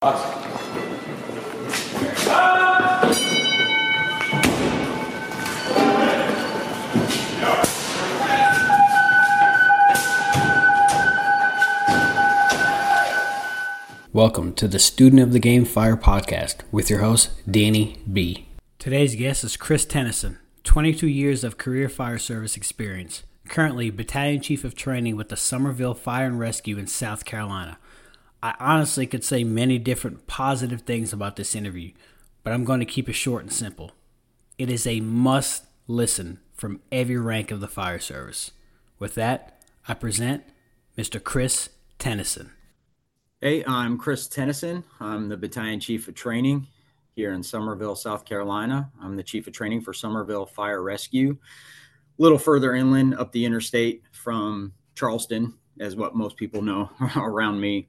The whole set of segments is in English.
Welcome to the Student of the Game Fire podcast with your host, Danny B. Today's guest is Chris Tennyson, 22 years of career fire service experience, currently Battalion Chief of Training with the Summerville Fire and Rescue in South Carolina. I honestly could say many different positive things about this interview, but I'm going to keep it short and simple. It is a must listen from every rank of the fire service. With that, I present Mr. Chris Tennyson. Hey, I'm Chris Tennyson. I'm the Battalion Chief of Training here in Summerville, South Carolina. I'm the Chief of Training for Summerville Fire Rescue. A little further inland up the interstate from Charleston, as what most people know around me.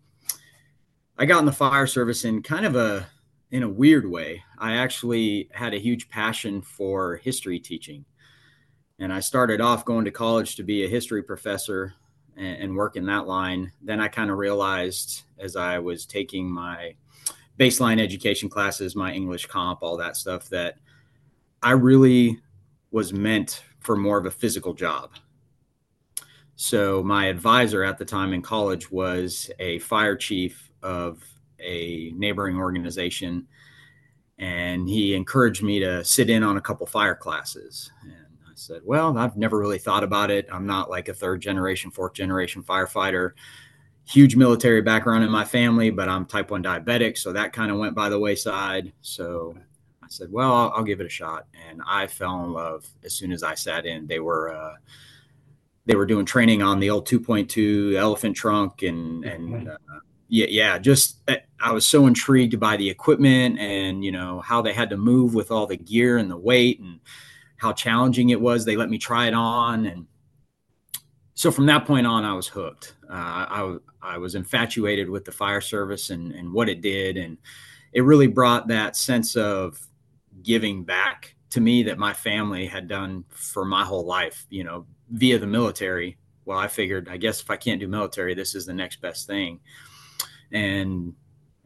I got in the fire service in kind of a in a weird way. I actually had a huge passion for history teaching. And I started off going to college to be a history professor and, and work in that line. Then I kind of realized as I was taking my baseline education classes, my English comp, all that stuff, that I really was meant for more of a physical job. So my advisor at the time in college was a fire chief of a neighboring organization and he encouraged me to sit in on a couple fire classes And I said, Well, I've never really thought about it. I'm not like a third generation, fourth generation firefighter. Huge military background in my family, but I'm type 1 diabetic. So that kind of went by the wayside. So I said, Well, I'll, I'll, give it a shot. And I fell in love as soon as I sat in. They were, uh, they were doing training on the old 2.2 elephant trunk and, and, uh, yeah, yeah, just uh, I was so intrigued by the equipment and you know how they had to move with all the gear and the weight and how challenging it was. They let me try it on, and so from that point on, I was hooked. Uh, I, I was infatuated with the fire service and, and what it did, and it really brought that sense of giving back to me that my family had done for my whole life. You know, via the military. Well, I figured, I guess if I can't do military, this is the next best thing, and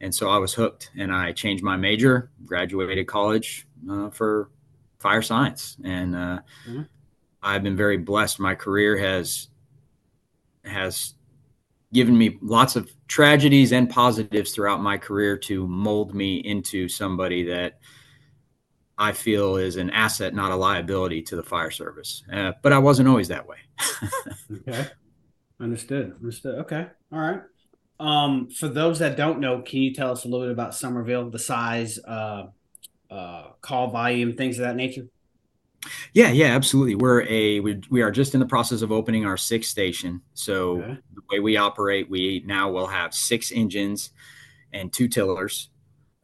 and so I was hooked, and I changed my major, graduated college uh, for fire science, and uh, mm-hmm. I've been very blessed. My career has has given me lots of tragedies and positives throughout my career to mold me into somebody that I feel is an asset, not a liability to the fire service. Uh, but I wasn't always that way. okay, understood. Understood. Okay, all right. Um, for those that don't know, can you tell us a little bit about Summerville, the size, uh, uh, call volume, things of that nature? Yeah, yeah, absolutely. We're a we, we are just in the process of opening our sixth station. So okay. the way we operate, we now will have six engines and two tillers.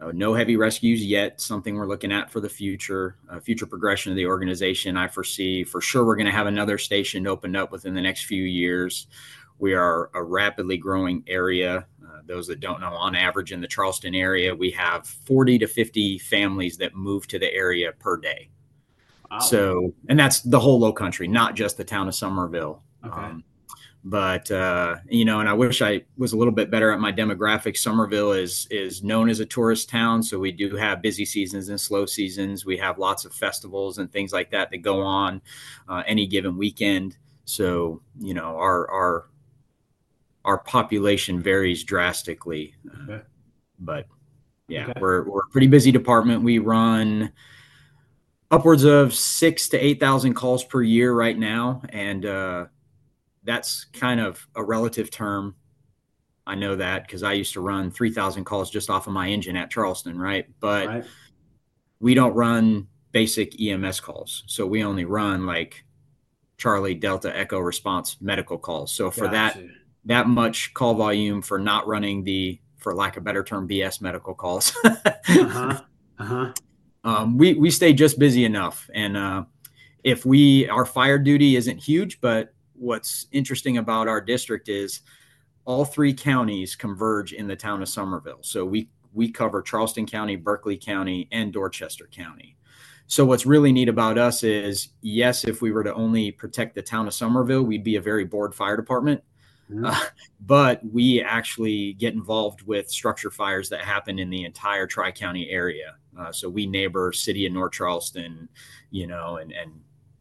Uh, no heavy rescues yet. Something we're looking at for the future, uh, future progression of the organization. I foresee for sure we're going to have another station opened up within the next few years. We are a rapidly growing area. Uh, those that don't know, on average in the Charleston area, we have 40 to 50 families that move to the area per day. Wow. So, and that's the whole low country, not just the town of Summerville. Okay. Um, but uh, you know, and I wish I was a little bit better at my demographics. Summerville is is known as a tourist town, so we do have busy seasons and slow seasons. We have lots of festivals and things like that that go on uh, any given weekend. So you know, our our our population varies drastically. Okay. but yeah, okay. we're we're a pretty busy department. We run upwards of six to eight thousand calls per year right now, and uh, that's kind of a relative term. I know that because I used to run three thousand calls just off of my engine at Charleston, right? But right. we don't run basic EMS calls, so we only run like Charlie Delta Echo response medical calls. So for that that much call volume for not running the, for lack of better term, BS medical calls. uh-huh. Uh-huh. Um, we, we stay just busy enough. And uh, if we, our fire duty isn't huge, but what's interesting about our district is all three counties converge in the town of Summerville. So we, we cover Charleston County, Berkeley County, and Dorchester County. So what's really neat about us is, yes, if we were to only protect the town of Summerville, we'd be a very bored fire department Mm-hmm. Uh, but we actually get involved with structure fires that happen in the entire Tri County area. Uh, so we neighbor city of North Charleston, you know, and, and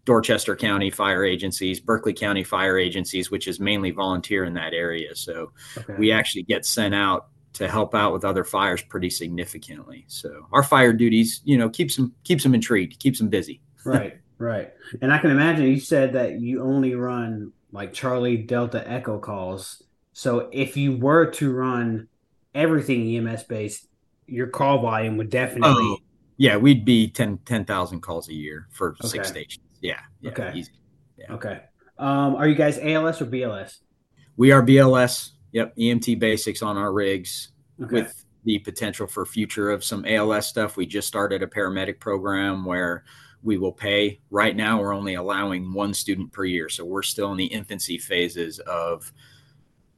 Dorchester County fire agencies, Berkeley County fire agencies, which is mainly volunteer in that area. So okay. we actually get sent out to help out with other fires pretty significantly. So our fire duties, you know, keeps them keeps them intrigued, keeps them busy. right, right. And I can imagine you said that you only run like Charlie Delta Echo calls. So if you were to run everything EMS based, your call volume would definitely. Oh, yeah, we'd be 10,000 10, calls a year for okay. six stations. Yeah. yeah okay. Easy. Yeah. Okay. Um, are you guys ALS or BLS? We are BLS. Yep. EMT basics on our rigs okay. with the potential for future of some ALS stuff. We just started a paramedic program where we will pay. Right now, we're only allowing one student per year. So we're still in the infancy phases of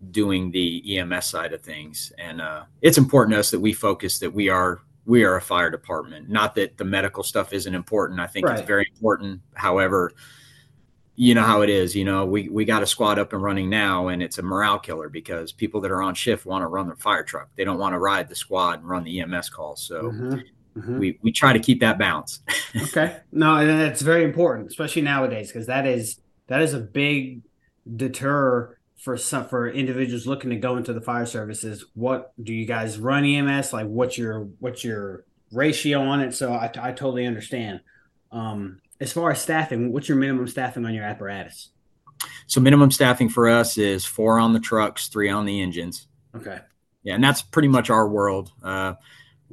doing the EMS side of things. And uh, it's important to us that we focus that we are we are a fire department. Not that the medical stuff isn't important. I think right. it's very important. However, you know how it is. You know, we we got a squad up and running now, and it's a morale killer because people that are on shift want to run their fire truck. They don't want to ride the squad and run the EMS calls. So. Mm-hmm. Mm-hmm. We, we try to keep that balance. okay. No, and it's very important, especially nowadays, because that is that is a big deter for some for individuals looking to go into the fire services. What do you guys run EMS? Like, what's your what's your ratio on it? So I, I totally understand. Um, as far as staffing, what's your minimum staffing on your apparatus? So minimum staffing for us is four on the trucks, three on the engines. Okay. Yeah, and that's pretty much our world. Uh,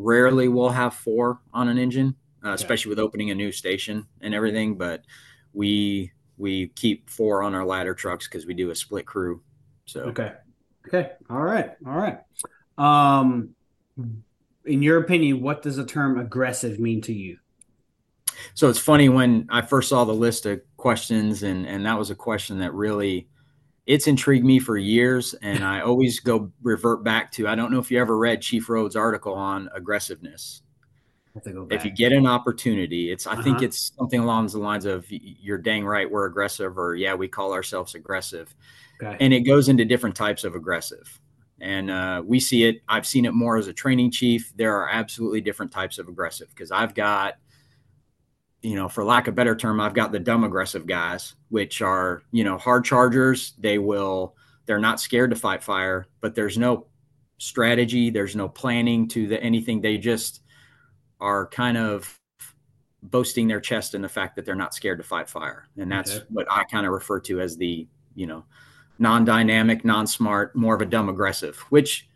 Rarely we'll have four on an engine, uh, especially with opening a new station and everything. But we we keep four on our ladder trucks because we do a split crew. So okay, okay, all right, all right. Um, in your opinion, what does the term aggressive mean to you? So it's funny when I first saw the list of questions, and and that was a question that really it's intrigued me for years and i always go revert back to i don't know if you ever read chief rhodes article on aggressiveness. If you get an opportunity it's i uh-huh. think it's something along the lines of you're dang right we're aggressive or yeah we call ourselves aggressive. Okay. and it goes into different types of aggressive. And uh, we see it i've seen it more as a training chief. There are absolutely different types of aggressive because i've got you know, for lack of a better term, I've got the dumb aggressive guys, which are, you know, hard chargers. They will, they're not scared to fight fire, but there's no strategy, there's no planning to the anything. They just are kind of boasting their chest in the fact that they're not scared to fight fire. And that's okay. what I kind of refer to as the, you know, non dynamic, non smart, more of a dumb aggressive, which,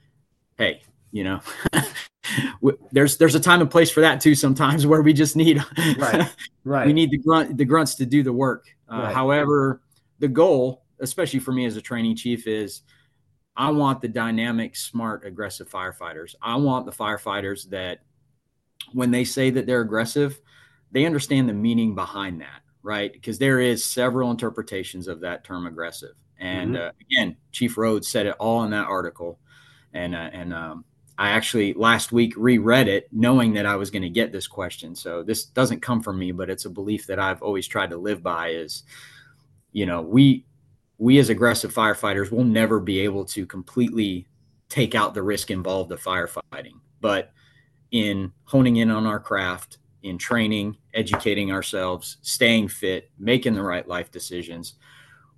hey, you know, there's there's a time and place for that too sometimes where we just need right right. we need the grunt the grunts to do the work. Uh, right. however the goal especially for me as a training chief is i want the dynamic smart aggressive firefighters. I want the firefighters that when they say that they're aggressive they understand the meaning behind that right? Because there is several interpretations of that term aggressive. And mm-hmm. uh, again chief rhodes said it all in that article. And uh, and um, I actually last week reread it knowing that I was going to get this question. So this doesn't come from me, but it's a belief that I've always tried to live by is, you know, we we as aggressive firefighters will never be able to completely take out the risk involved of firefighting. But in honing in on our craft, in training, educating ourselves, staying fit, making the right life decisions,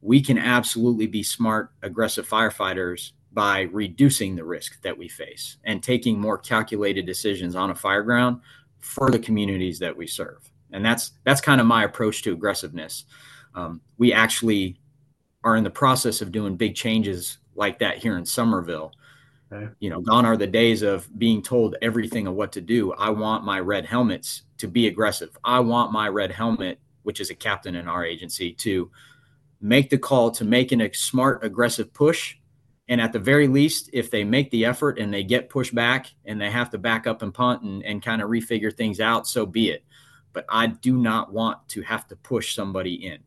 we can absolutely be smart, aggressive firefighters by reducing the risk that we face and taking more calculated decisions on a fire ground for the communities that we serve. And that's that's kind of my approach to aggressiveness. Um, we actually are in the process of doing big changes like that here in Summerville. Okay. You know, gone are the days of being told everything of what to do. I want my red helmets to be aggressive. I want my red helmet, which is a captain in our agency, to make the call to make an, a smart, aggressive push and at the very least, if they make the effort and they get pushed back and they have to back up and punt and, and kind of refigure things out, so be it. But I do not want to have to push somebody in.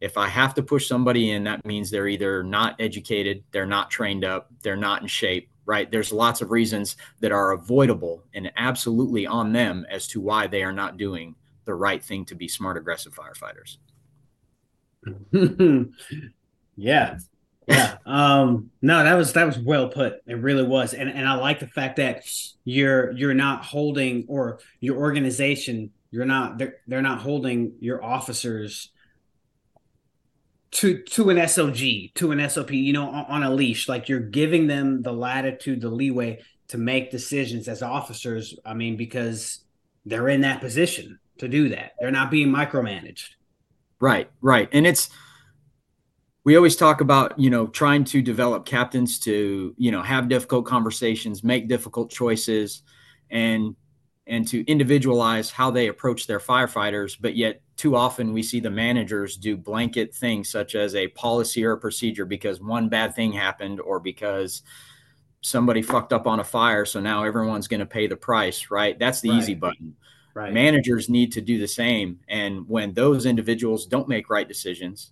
If I have to push somebody in, that means they're either not educated, they're not trained up, they're not in shape, right? There's lots of reasons that are avoidable and absolutely on them as to why they are not doing the right thing to be smart, aggressive firefighters. yeah, yeah. Um, no, that was that was well put. It really was. And and I like the fact that you're you're not holding or your organization, you're not they're they're not holding your officers to to an SOG, to an SOP, you know, on, on a leash. Like you're giving them the latitude, the leeway to make decisions as officers. I mean, because they're in that position to do that. They're not being micromanaged. Right, right. And it's we always talk about, you know, trying to develop captains to, you know, have difficult conversations, make difficult choices and and to individualize how they approach their firefighters, but yet too often we see the managers do blanket things such as a policy or a procedure because one bad thing happened or because somebody fucked up on a fire so now everyone's going to pay the price right? That's the right. easy button. Right. Managers need to do the same. And when those individuals don't make right decisions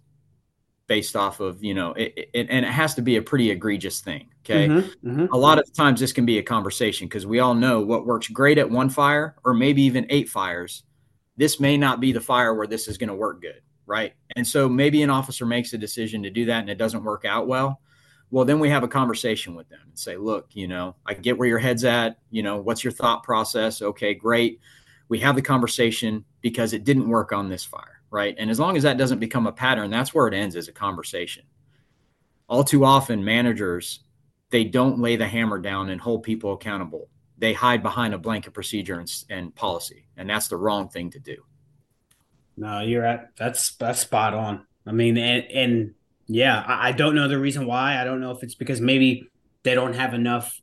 based off of you know it, it, and it has to be a pretty egregious thing okay? Mm-hmm, mm-hmm. a lot of times this can be a conversation because we all know what works great at one fire or maybe even eight fires this may not be the fire where this is going to work good right? And so maybe an officer makes a decision to do that and it doesn't work out well well then we have a conversation with them and say look you know i get where your head's at you know what's your thought process? Okay great. We have the conversation because it didn't work on this fire right? And as long as that doesn't become a pattern that's where it ends as a conversation. All too often managers they don't lay the hammer down and hold people accountable. They hide behind a blanket procedure and, and policy and that's the wrong thing to do. No you're at that's that's spot on. I mean and, and yeah, I, I don't know the reason why. I don't know if it's because maybe they don't have enough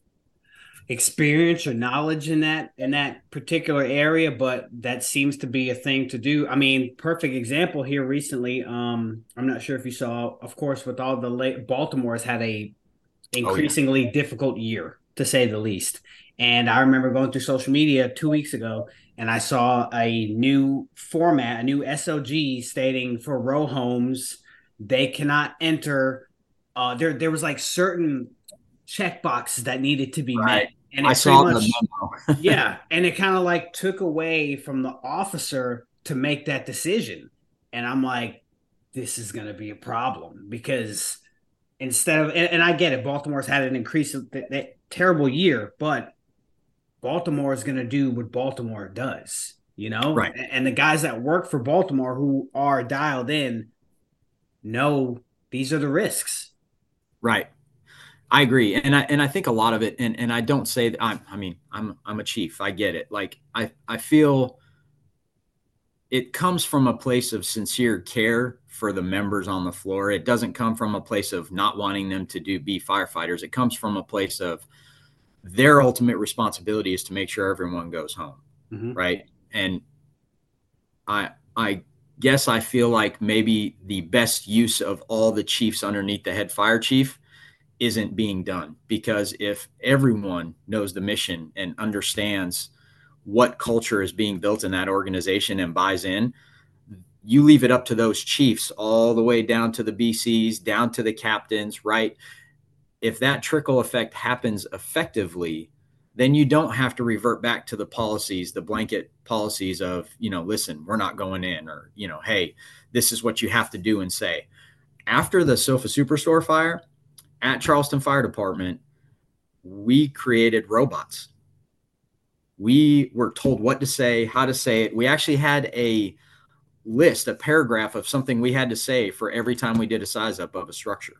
experience or knowledge in that in that particular area but that seems to be a thing to do i mean perfect example here recently um i'm not sure if you saw of course with all the late baltimore has had a increasingly oh, yeah. difficult year to say the least and i remember going through social media two weeks ago and i saw a new format a new sog stating for row homes they cannot enter. Uh, there, there was like certain check boxes that needed to be right. met. And I saw much, the yeah, and it kind of like took away from the officer to make that decision. And I'm like, this is going to be a problem because instead of and, and, I get it, Baltimore's had an increase of that, that terrible year, but Baltimore is going to do what Baltimore does, you know. Right. And, and the guys that work for Baltimore who are dialed in know these are the risks. Right. I agree. And I and I think a lot of it and and I don't say that I'm I mean, I'm I'm a chief. I get it. Like I I feel it comes from a place of sincere care for the members on the floor. It doesn't come from a place of not wanting them to do be firefighters. It comes from a place of their ultimate responsibility is to make sure everyone goes home. Mm-hmm. Right. And I I guess I feel like maybe the best use of all the chiefs underneath the head fire chief isn't being done because if everyone knows the mission and understands what culture is being built in that organization and buys in, you leave it up to those chiefs all the way down to the BCs, down to the captains, right? If that trickle effect happens effectively, then you don't have to revert back to the policies, the blanket policies of, you know, listen, we're not going in, or, you know, hey, this is what you have to do and say. After the Sofa Superstore fire at Charleston Fire Department, we created robots. We were told what to say, how to say it. We actually had a list, a paragraph of something we had to say for every time we did a size up of a structure.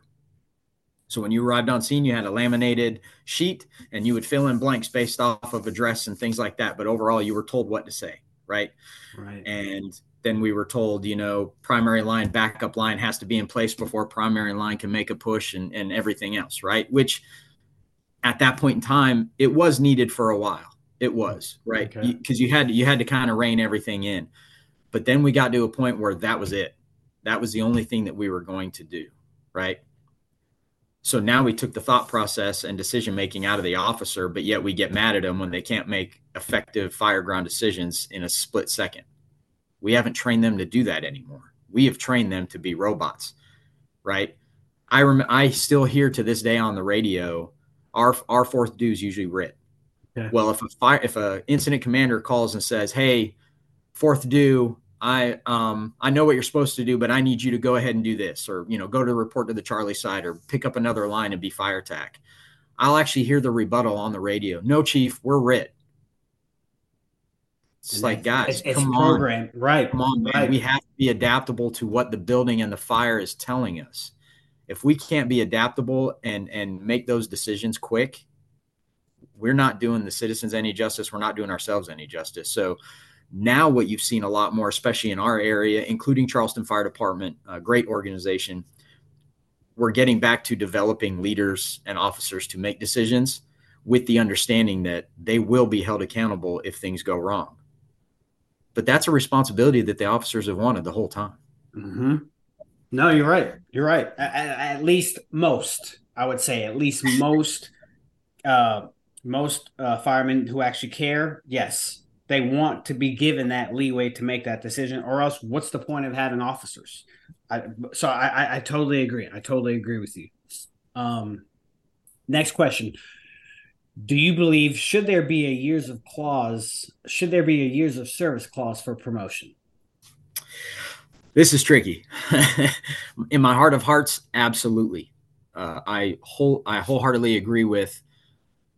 So when you arrived on scene, you had a laminated sheet and you would fill in blanks based off of address and things like that. But overall, you were told what to say, right? Right. And then we were told, you know, primary line, backup line has to be in place before primary line can make a push and, and everything else, right? Which at that point in time, it was needed for a while. It was, right? Because okay. you, you had you had to kind of rein everything in. But then we got to a point where that was it. That was the only thing that we were going to do, right? So now we took the thought process and decision making out of the officer, but yet we get mad at them when they can't make effective fire ground decisions in a split second. We haven't trained them to do that anymore. We have trained them to be robots, right? I rem- I still hear to this day on the radio, our our fourth due is usually RIT. Okay. Well, if a fire if a incident commander calls and says, "Hey, fourth due, I um I know what you're supposed to do, but I need you to go ahead and do this, or you know, go to report to the Charlie side, or pick up another line and be fire tac. I'll actually hear the rebuttal on the radio. No, chief, we're RIT. It's and like guys, it's, come on, right? Come on, man. Right. We have to be adaptable to what the building and the fire is telling us. If we can't be adaptable and and make those decisions quick, we're not doing the citizens any justice. We're not doing ourselves any justice. So now, what you've seen a lot more, especially in our area, including Charleston Fire Department, a great organization, we're getting back to developing leaders and officers to make decisions with the understanding that they will be held accountable if things go wrong. But that's a responsibility that the officers have wanted the whole time. Mm-hmm. No, you're right. You're right. At, at, least most, I would say, at least most, uh, most uh, firemen who actually care, yes, they want to be given that leeway to make that decision, or else what's the point of having officers? I, so I, I, I totally agree. I totally agree with you. Um, next question: Do you believe should there be a years of clause? Should there be a years of service clause for promotion? This is tricky. In my heart of hearts, absolutely. Uh, I whole I wholeheartedly agree with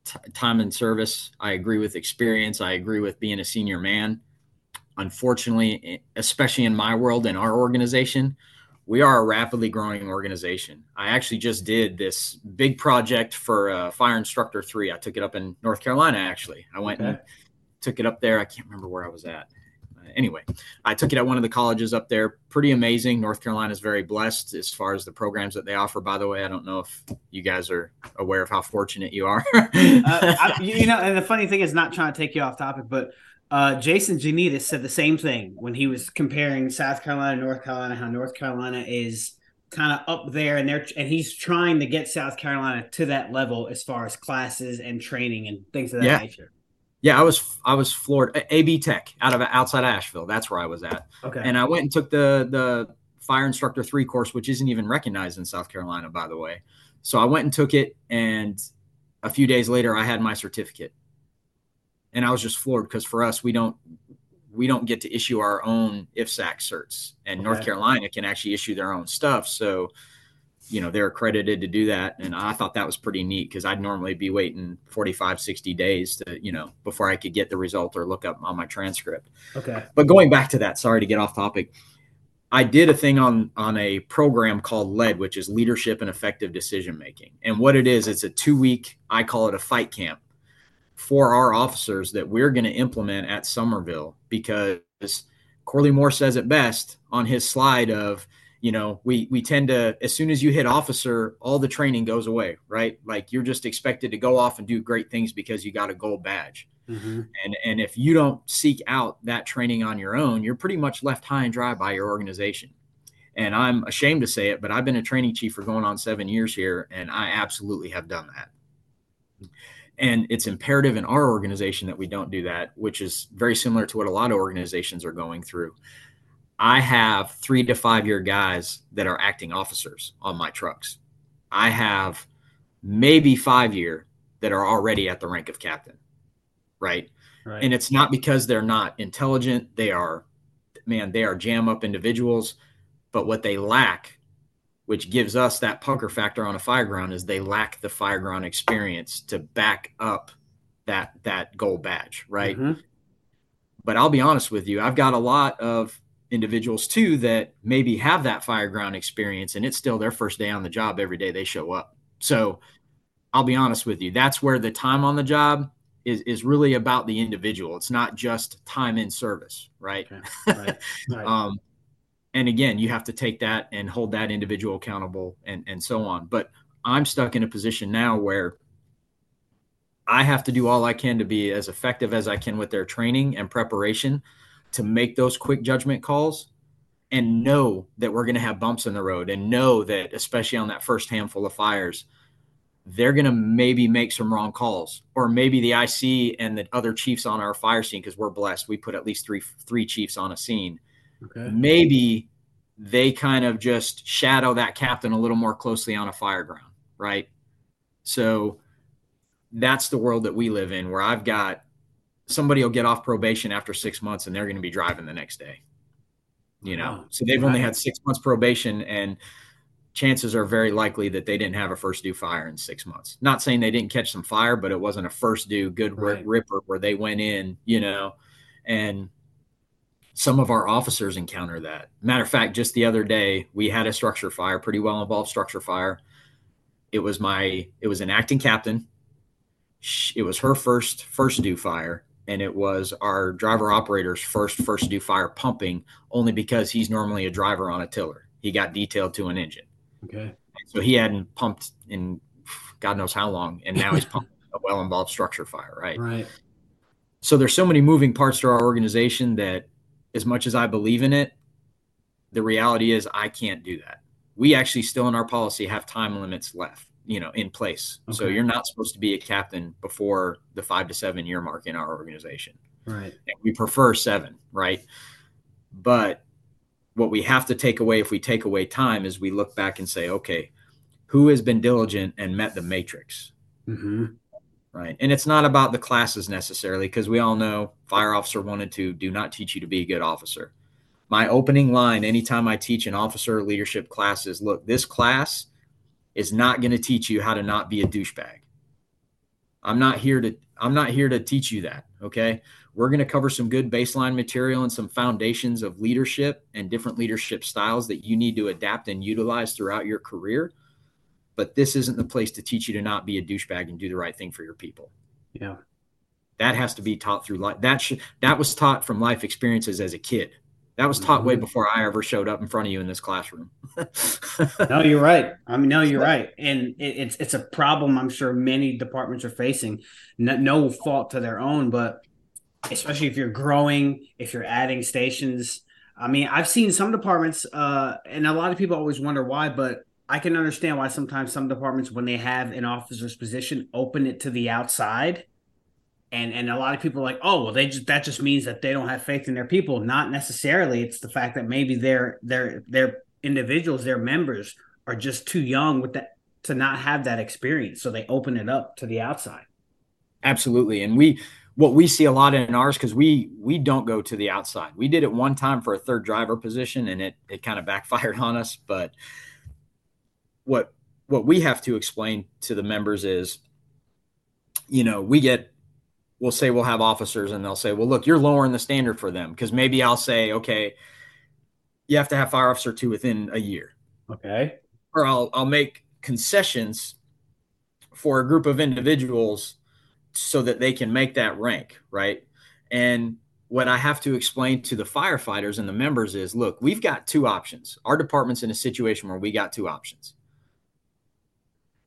t- time and service. I agree with experience. I agree with being a senior man. Unfortunately, especially in my world and our organization, we are a rapidly growing organization. I actually just did this big project for uh, Fire Instructor 3. I took it up in North Carolina, actually. I went okay. and took it up there. I can't remember where I was at anyway, I took it at one of the colleges up there. Pretty amazing. North Carolina is very blessed as far as the programs that they offer. By the way, I don't know if you guys are aware of how fortunate you are. uh, I, you know, and the funny thing is, not trying to take you off topic, but uh, Jason Janitas said the same thing when he was comparing South Carolina, North Carolina, how North Carolina is kind of up there, and they're and he's trying to get South Carolina to that level as far as classes and training and things of that yeah. nature. Yeah, I was I was floored. AB Tech out of outside Asheville. That's where I was at. Okay. And I went and took the the fire instructor three course, which isn't even recognized in South Carolina, by the way. So I went and took it, and a few days later, I had my certificate, and I was just floored because for us, we don't we don't get to issue our own IFSAC certs, and okay. North Carolina can actually issue their own stuff. So you know they're accredited to do that. And i thought that was pretty neat because i'd normally be waiting 45 60 days to you know before i could get the result or look up on my transcript. Okay. But going back to that sorry to get off topic. I did a thing on on a program called led which is leadership and effective decision making. And what it is it's a two week i call it a fight camp for our officers that we're going to implement at Summerville because corley moore says it best on his slide of you know we we tend to as soon as you hit officer all the training goes away right? Like you're just expected to go off and do great things because you got a gold badge. Mm-hmm. and and if you don't seek out that training on your own you're pretty much left high and dry by your organization. And i'm ashamed to say it but i've been a training chief for going on seven years here and i absolutely have done that and it's imperative in our organization that we don't do that which is very similar to what a lot of organizations are going through I have three to five year guys that are acting officers on my trucks. I have maybe five year that are already at the rank of captain. Right. right. And it's not because they're not intelligent. They are, man, they are jam up individuals. But what they lack, which gives us that punker factor on a fireground, is they lack the fireground experience to back up that that gold badge. Right. Mm-hmm. But I'll be honest with you, I've got a lot of individuals too that maybe have that fireground experience and it's still their first day on the job every day they show up. So I'll be honest with you, that's where the time on the job is is really about the individual. It's not just time in service, right? Okay. Right. right. um, and again, you have to take that and hold that individual accountable and and so on. But I'm stuck in a position now where I have to do all I can to be as effective as I can with their training and preparation to make those quick judgment calls and know that we're going to have bumps in the road and know that especially on that first handful of fires they're going to maybe make some wrong calls or maybe the IC and the other chiefs on our fire scene because we're blessed we put at least three three chiefs on a scene okay. maybe they kind of just shadow that captain a little more closely on a fire ground right so that's the world that we live in where I've got somebody will get off probation after six months and they're going to be driving the next day. You know, so they've only had six months probation, and chances are very likely that they didn't have a first due fire in six months. Not saying they didn't catch some fire, but it wasn't a first due good right. ripper where they went in, you know, and some of our officers encounter that. Matter of fact, just the other day, we had a structure fire, pretty well involved structure fire. It was my, it was an acting captain. It was her first, first due fire. And it was our driver operator's first, first due fire pumping only because he's normally a driver on a tiller. He got detailed to an engine. Okay. So he hadn't pumped in God knows how long. And now he's pumping a well involved structure fire. Right. Right. So there's so many moving parts to our organization that as much as I believe in it, the reality is I can't do that. We actually still in our policy have time limits left, you know, in place. Okay. So you're not supposed to be a captain before the five to seven year mark in our organization. Right. And we prefer seven, right? But what we have to take away if we take away time is we look back and say, okay, who has been diligent and met the matrix? Mm-hmm right? And it's not about the classes necessarily, because we all know fire officer one and two do not teach you to be a good officer. My opening line anytime I teach an officer leadership class is look, this class is not going to teach you how to not be a douchebag. I'm not here to I'm not here to teach you that, okay? We're going to cover some good baseline material and some foundations of leadership and different leadership styles that you need to adapt and utilize throughout your career but this isn't the place to teach you to not be a douchebag and do the right thing for your people. Yeah. That has to be taught through life. That should that was taught from life experiences as a kid. That was taught mm-hmm. way before I ever showed up in front of you in this classroom. no, you're right. I mean, no, you're right, and it, it's it's a problem. I'm sure many departments are facing. No, no fault to their own, but especially if you're growing, if you're adding stations. I mean, I've seen some departments, uh, and a lot of people always wonder why, but I can understand why sometimes some departments, when they have an officer's position, open it to the outside. And and a lot of people are like, oh, well, they just that just means that they don't have faith in their people. Not necessarily. It's the fact that maybe their their their individuals, their members, are just too young with that to not have that experience. So they open it up to the outside. Absolutely. And we what we see a lot in ours because we we don't go to the outside. We did it one time for a third driver position and it it kind of backfired on us, but what what we have to explain to the members is you know we get we'll say we'll have officers and they'll say well look you're lowering the standard for them. Because maybe i'll say okay you have to have fire officer two within a year. Okay. Or i'll i'll make concessions for a group of individuals so that they can make that rank right? And what I have to explain to the firefighters and the members is look, we've got two options. Our department's in a situation where we got two options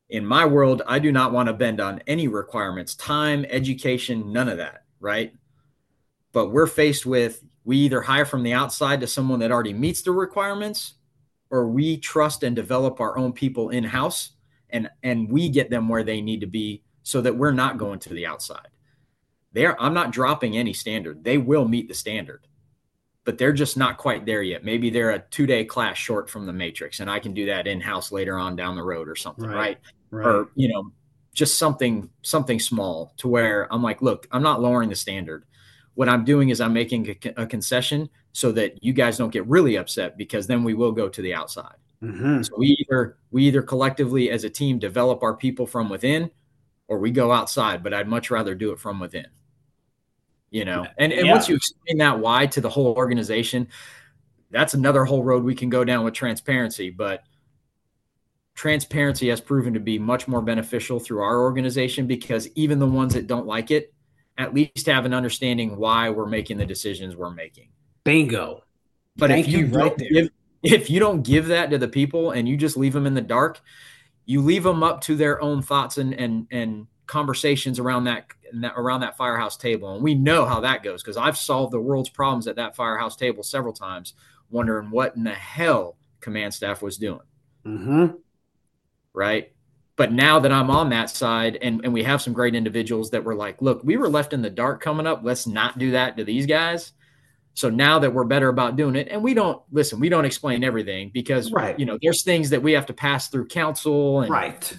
in my world, I do not want to bend on any requirements, time, education, none of that, right? But we're faced with we either hire from the outside to someone that already meets the requirements, or we trust and develop our own people in house and and we get them where they need to be so that we're not going to the outside. There, I'm not dropping any standard. They will meet the standard, but they're just not quite there yet. Maybe they're a two day class short from the matrix, and I can do that in house later on down the road or something, right? right? right. or you know just something something small to where i'm like look i'm not lowering the standard what i'm doing is i'm making a, a concession so that you guys don't get really upset because then we will go to the outside mm-hmm. so we either we either collectively as a team develop our people from within or we go outside but i'd much rather do it from within you know and, and yeah. once you explain that why to the whole organization that's another whole road we can go down with transparency but transparency has proven to be much more beneficial through our organization because even the ones that don't like it at least have an understanding why we're making the decisions we're making. Bingo. But Thank if you, you right give, if you don't give that to the people and you just leave them in the dark, you leave them up to their own thoughts and and and conversations around that, that around that firehouse table. And we know how that goes because I've solved the world's problems at that firehouse table several times, wondering what in the hell command staff was doing. Mm-hmm right? But now that I'm on that side and, and we have some great individuals that were like, look, we were left in the dark coming up. Let's not do that to these guys. So now that we're better about doing it, and we don't listen, we don't explain everything because right. you know there's things that we have to pass through council and right.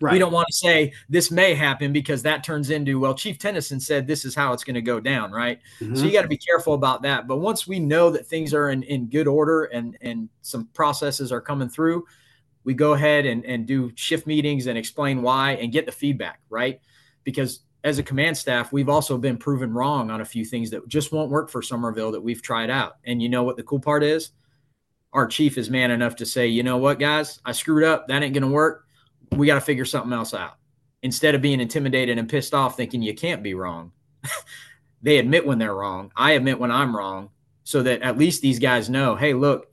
Right. We don't want to say this may happen because that turns into, well, Chief Tennyson said this is how it's going to go down, right? Mm-hmm. So you got to be careful about that. But once we know that things are in, in good order and, and some processes are coming through, we go ahead and, and do shift meetings and explain why and get the feedback, right? Because as a command staff, we've also been proven wrong on a few things that just won't work for Summerville that we've tried out. And you know what the cool part is? Our chief is man enough to say, you know what, guys, I screwed up. That ain't going to work. We got to figure something else out. Instead of being intimidated and pissed off thinking you can't be wrong, they admit when they're wrong. I admit when I'm wrong so that at least these guys know, hey, look,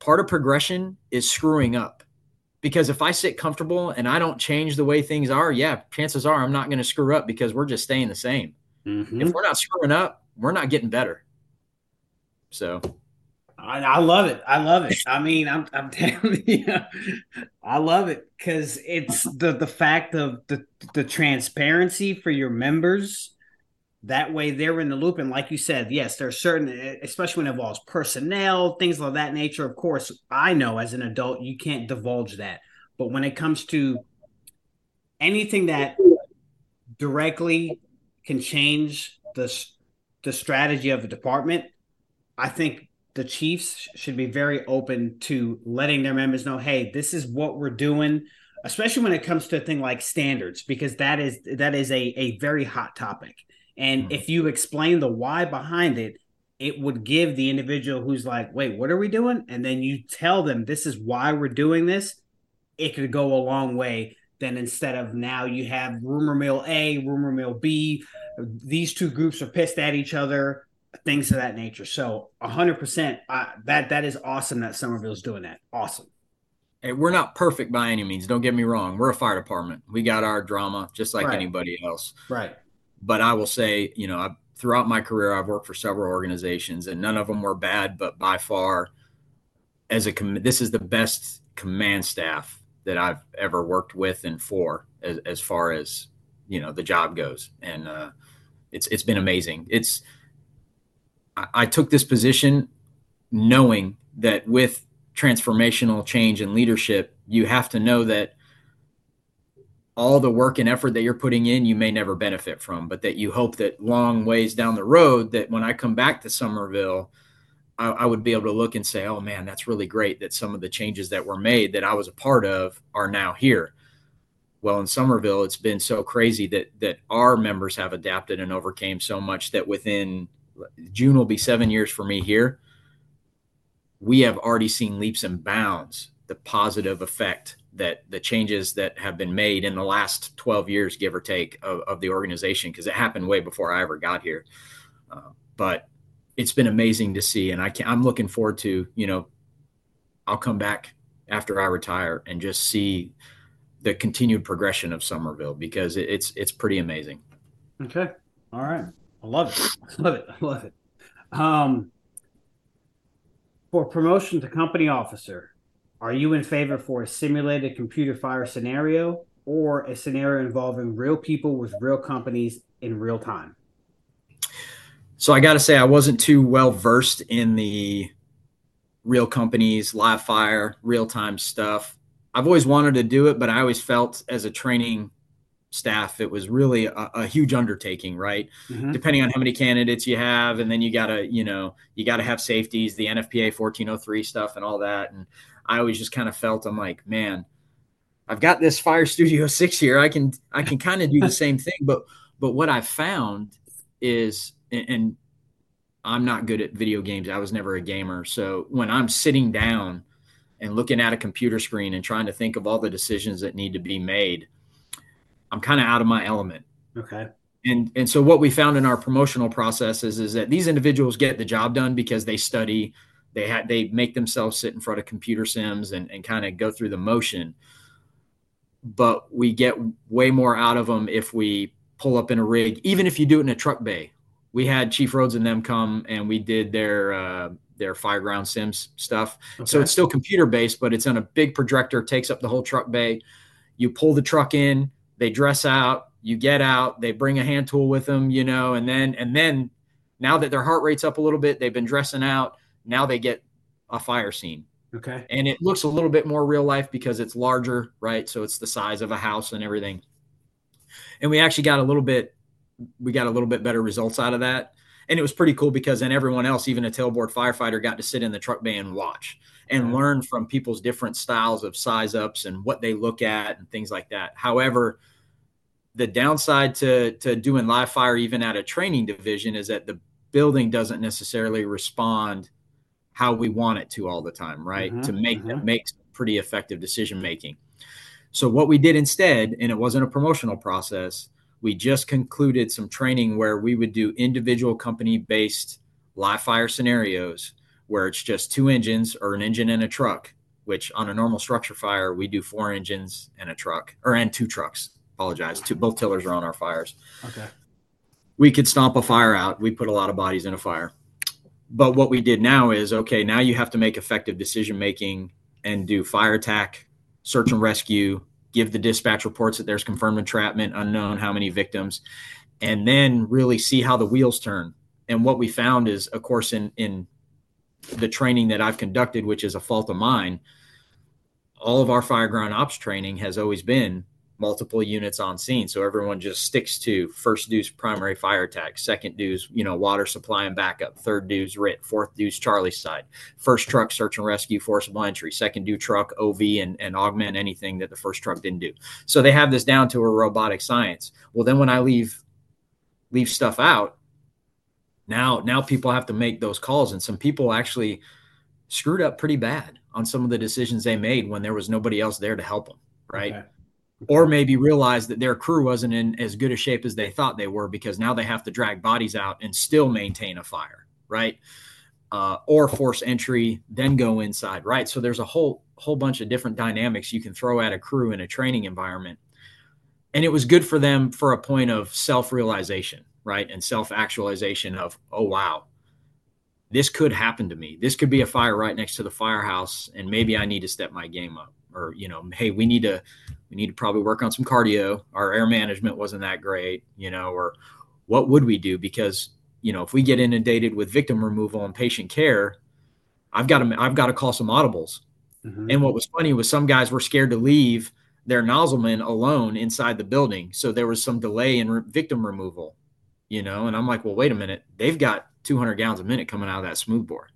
part of progression is screwing up because if I sit comfortable and I don't change the way things are, yeah, chances are I'm not going to screw up because we're just staying the same. Mm-hmm. If we're not screwing up, we're not getting better. So I, I love it. I love it. I mean, I'm, I'm telling you, I love it because it's the, the fact of the, the transparency for your members that way they're in the loop. And like you said, yes, there's certain, especially when it involves personnel, things of that nature. Of course, I know as an adult, you can't divulge that. But when it comes to anything that directly can change the, the strategy of a department, I think the Chiefs should be very open to letting their members know, hey, this is what we're doing especially when it comes to a thing like standards because that is that is a, a very hot topic and mm-hmm. if you explain the why behind it, it would give the individual who's like, wait, what are we doing? And then you tell them this is why we're doing this. It could go a long way Then instead of now you have rumor mill A, rumor mill B. These two groups are pissed at each other, things of that nature. So 100%, uh, that that is awesome that Summerville's doing that. Awesome. Hey, we're not perfect by any means. Don't get me wrong. We're a fire department. We got our drama just like right. anybody else. Right but I will say, you know, I've, throughout my career, I've worked for several organizations, and none of them were bad. But by far, as a com- this is the best command staff that I've ever worked with and for, as, as far as you know the job goes, and uh, it's it's been amazing. It's I, took this position knowing that with transformational change and leadership, you have to know that all the work and effort that you're putting in you may never benefit from but that you hope that long ways down the road that when i come back to Summerville, I, I, would be able to look and say oh man that's really great that some of the changes that were made that i was a part of are now here. Well in Summerville, it's been so crazy that that our members have adapted and overcame so much that within june will be seven years for me here we have already seen leaps and bounds the positive effect that the changes that have been made in the last 12 years, give or take, of, of the organization, because it happened way before I ever got here. Uh, but it's been amazing to see, and I can, I'm looking forward to, you know, I'll come back after I retire and just see the continued progression of Summerville because it, it's it's pretty amazing. Okay, all right, I love it, I love it, I love it. Um, for promotion to company officer, are you in favor for a simulated computer fire scenario or a scenario involving real people with real companies in real time? So I got to say, I wasn't too well versed in the real companies, live fire, real time stuff. I've always wanted to do it, but I always felt as a training staff, it was really a, a huge undertaking, right? Mm-hmm. Depending on how many candidates you have, and then you gotta, you know, you gotta have safeties, the NFPA 1403 stuff, and all that. And I always just kind of felt I'm like, man, I've got this Fire Studio Six here. I can I can kind of do the same thing, but but what I found is, and I'm not good at video games. I was never a gamer, so when I'm sitting down and looking at a computer screen and trying to think of all the decisions that need to be made, I'm kind of out of my element. Okay. And and so what we found in our promotional processes is that these individuals get the job done because they study, they had they make themselves sit in front of computer sims and, and kind of go through the motion but we get way more out of them if we pull up in a rig even if you do it in a truck bay we had chief rhodes and them come and we did their uh, their fireground sims stuff okay. so it's still computer based but it's on a big projector takes up the whole truck bay you pull the truck in they dress out you get out they bring a hand tool with them you know and then and then now that their heart rate's up a little bit they've been dressing out now they get a fire scene Okay. And it looks a little bit more real life because it's larger, right? So it's the size of a house and everything. And we actually got a little bit, we got a little bit better results out of that. And it was pretty cool because then everyone else, even a tailboard firefighter, got to sit in the truck bay and watch and learn from people's different styles of size ups and what they look at and things like that. However, the downside to to doing live fire even at a training division is that the building doesn't necessarily respond how we want it to all the time, right? Mm-hmm, to make mm-hmm. makes pretty effective decision making. So what we did instead, and it wasn't a promotional process, we just concluded some training where we would do individual company based live fire scenarios where it's just two engines or an engine and a truck, which on a normal structure fire, we do four engines and a truck or and two trucks. Apologize. Two both tillers are on our fires. Okay. We could stomp a fire out. We put a lot of bodies in a fire. But what we did now is okay, now you have to make effective decision making and do fire attack, search and rescue, give the dispatch reports that there's confirmed entrapment, unknown how many victims, and then really see how the wheels turn. And what we found is, of course, in in the training that I've conducted, which is a fault of mine, all of our fire ground ops training has always been multiple units on scene. So everyone just sticks to first dues primary fire attack, second dues, you know, water supply and backup, third dues RIT, fourth dues Charlie's side, first truck search and rescue forcible entry, second due truck OV and, and augment anything that the first truck didn't do. So they have this down to a robotic science. Well, then when I leave leave stuff out, now now people have to make those calls and some people actually screwed up pretty bad on some of the decisions they made when there was nobody else there to help them right okay. Or maybe realize that their crew wasn't in as good a shape as they thought they were because now they have to drag bodies out and still maintain a fire right uh, or force entry then go inside right so there's a whole whole bunch of different dynamics you can throw at a crew in a training environment and it was good for them for a point of self-realization right? And self actualization of, oh, wow, this could happen to me. This could be a fire right next to the firehouse, and maybe I need to step my game up. Or, you know, hey, we need to we need to probably work on some cardio. Our air management wasn't that great, you know, or what would we do? Because, you know, if we get inundated with victim removal and patient care, I've got to I've got to call some audibles. Mm-hmm. And what was funny was some guys were scared to leave their nozzleman alone inside the building. So there was some delay in re- victim removal you know, and I'm like, well, wait a minute, they've got 200 gallons a minute coming out of that smoothbore.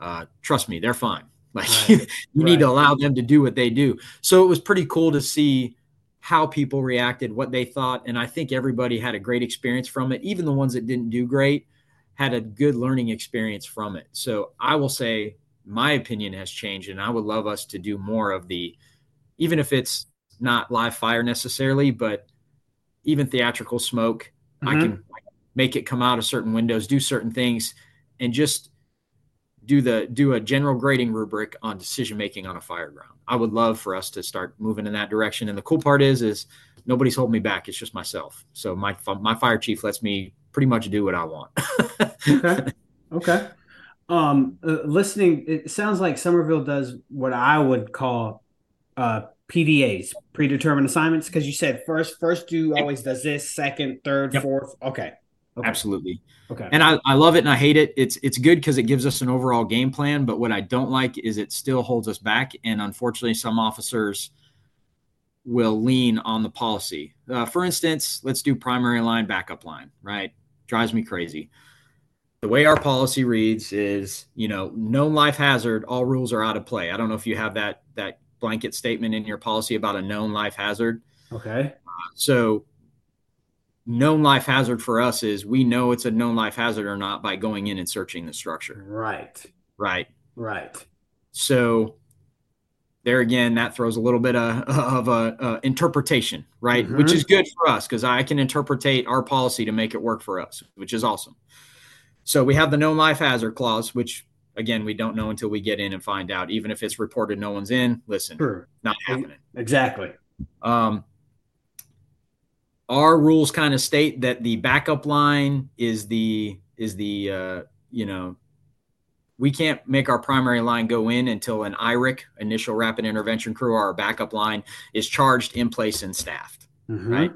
Uh, trust me, they're fine. Like right. you, you right. need to allow them to do what they do. So it was pretty cool to see how people reacted, what they thought, and I think everybody had a great experience from it. Even the ones that didn't do great had a good learning experience from it. So I will say my opinion has changed, and I would love us to do more of the, even if it's not live fire necessarily, but even theatrical smoke Mm-hmm. I can make it come out of certain windows, do certain things, and just do the do a general grading rubric on decision making on a fire ground. I would love for us to start moving in that direction. And the cool part is, is nobody's holding me back. It's just myself. So my my fire chief lets me pretty much do what I want. okay. Okay. Um, uh, listening, it sounds like Summerville does what I would call uh, PDAs, predetermined assignments, because you said first first do always does this, second, third, yep. fourth. Okay. Okay. Absolutely. Okay. And I, I love it and I hate it. It's it's good because it gives us an overall game plan, but what I don't like is it still holds us back. And unfortunately, some officers will lean on the policy. Uh, for instance, let's do primary line, backup line, right? Drives me crazy. The way our policy reads is, you know, known life hazard, all rules are out of play. I don't know if you have that that blanket statement in your policy about a known life hazard. Okay. Uh, so, known life hazard for us is we know it's a known life hazard or not by going in and searching the structure. Right. Right. Right. So, there again, that throws a little bit of, of a, a interpretation, right? Mm-hmm. Which is good for us because I can interpretate our policy to make it work for us, which is awesome. So we have the known life hazard clause, which again, we don't know until we get in and find out. Even if it's reported no one's in, listen, sure. not happening. Exactly. Um, our rules kind of state that the backup line is the is the uh, you know we can't make our primary line go in until an IRIC, initial rapid intervention crew, or our backup line is charged, in place, and staffed. Mm-hmm. Right.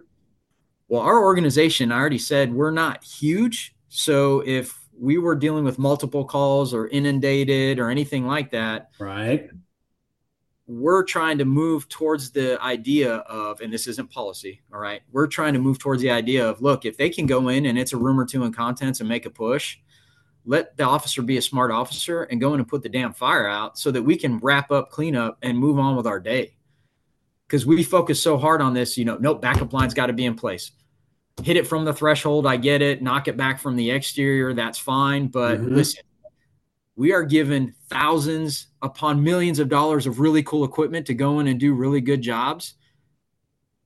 Well, our organization, I already said, we're not huge. So if we were dealing with multiple calls or inundated or anything like that. Right. We're trying to move towards the idea of, and this isn't policy, all right. We're trying to move towards the idea of, look, if they can go in and it's a room or two in contents and make a push, let the officer be a smart officer and go in and put the damn fire out so that we can wrap up, clean up, and move on with our day. Because we focus so hard on this, you know, nope, backup line's got to be in place hit it from the threshold. I get it. Knock it back from the exterior. That's fine. But mm-hmm. listen, we are given thousands upon millions of dollars of really cool equipment to go in and do really good jobs.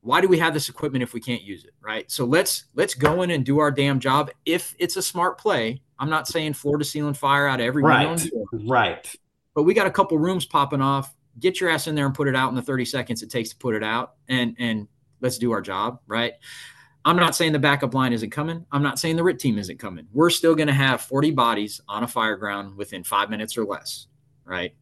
Why do we have this equipment if we can't use it? Right. So let's let's go in and do our damn job. If it's a smart play, I'm not saying floor to ceiling fire out of every right. Right. But we got a couple rooms popping off. Get your ass in there and put it out in the 30 seconds it takes to put it out, and and let's do our job. Right. I'm not saying the backup line isn't coming. I'm not saying the RIT team isn't coming. We're still going to have 40 bodies on a fire ground within five minutes or less, right?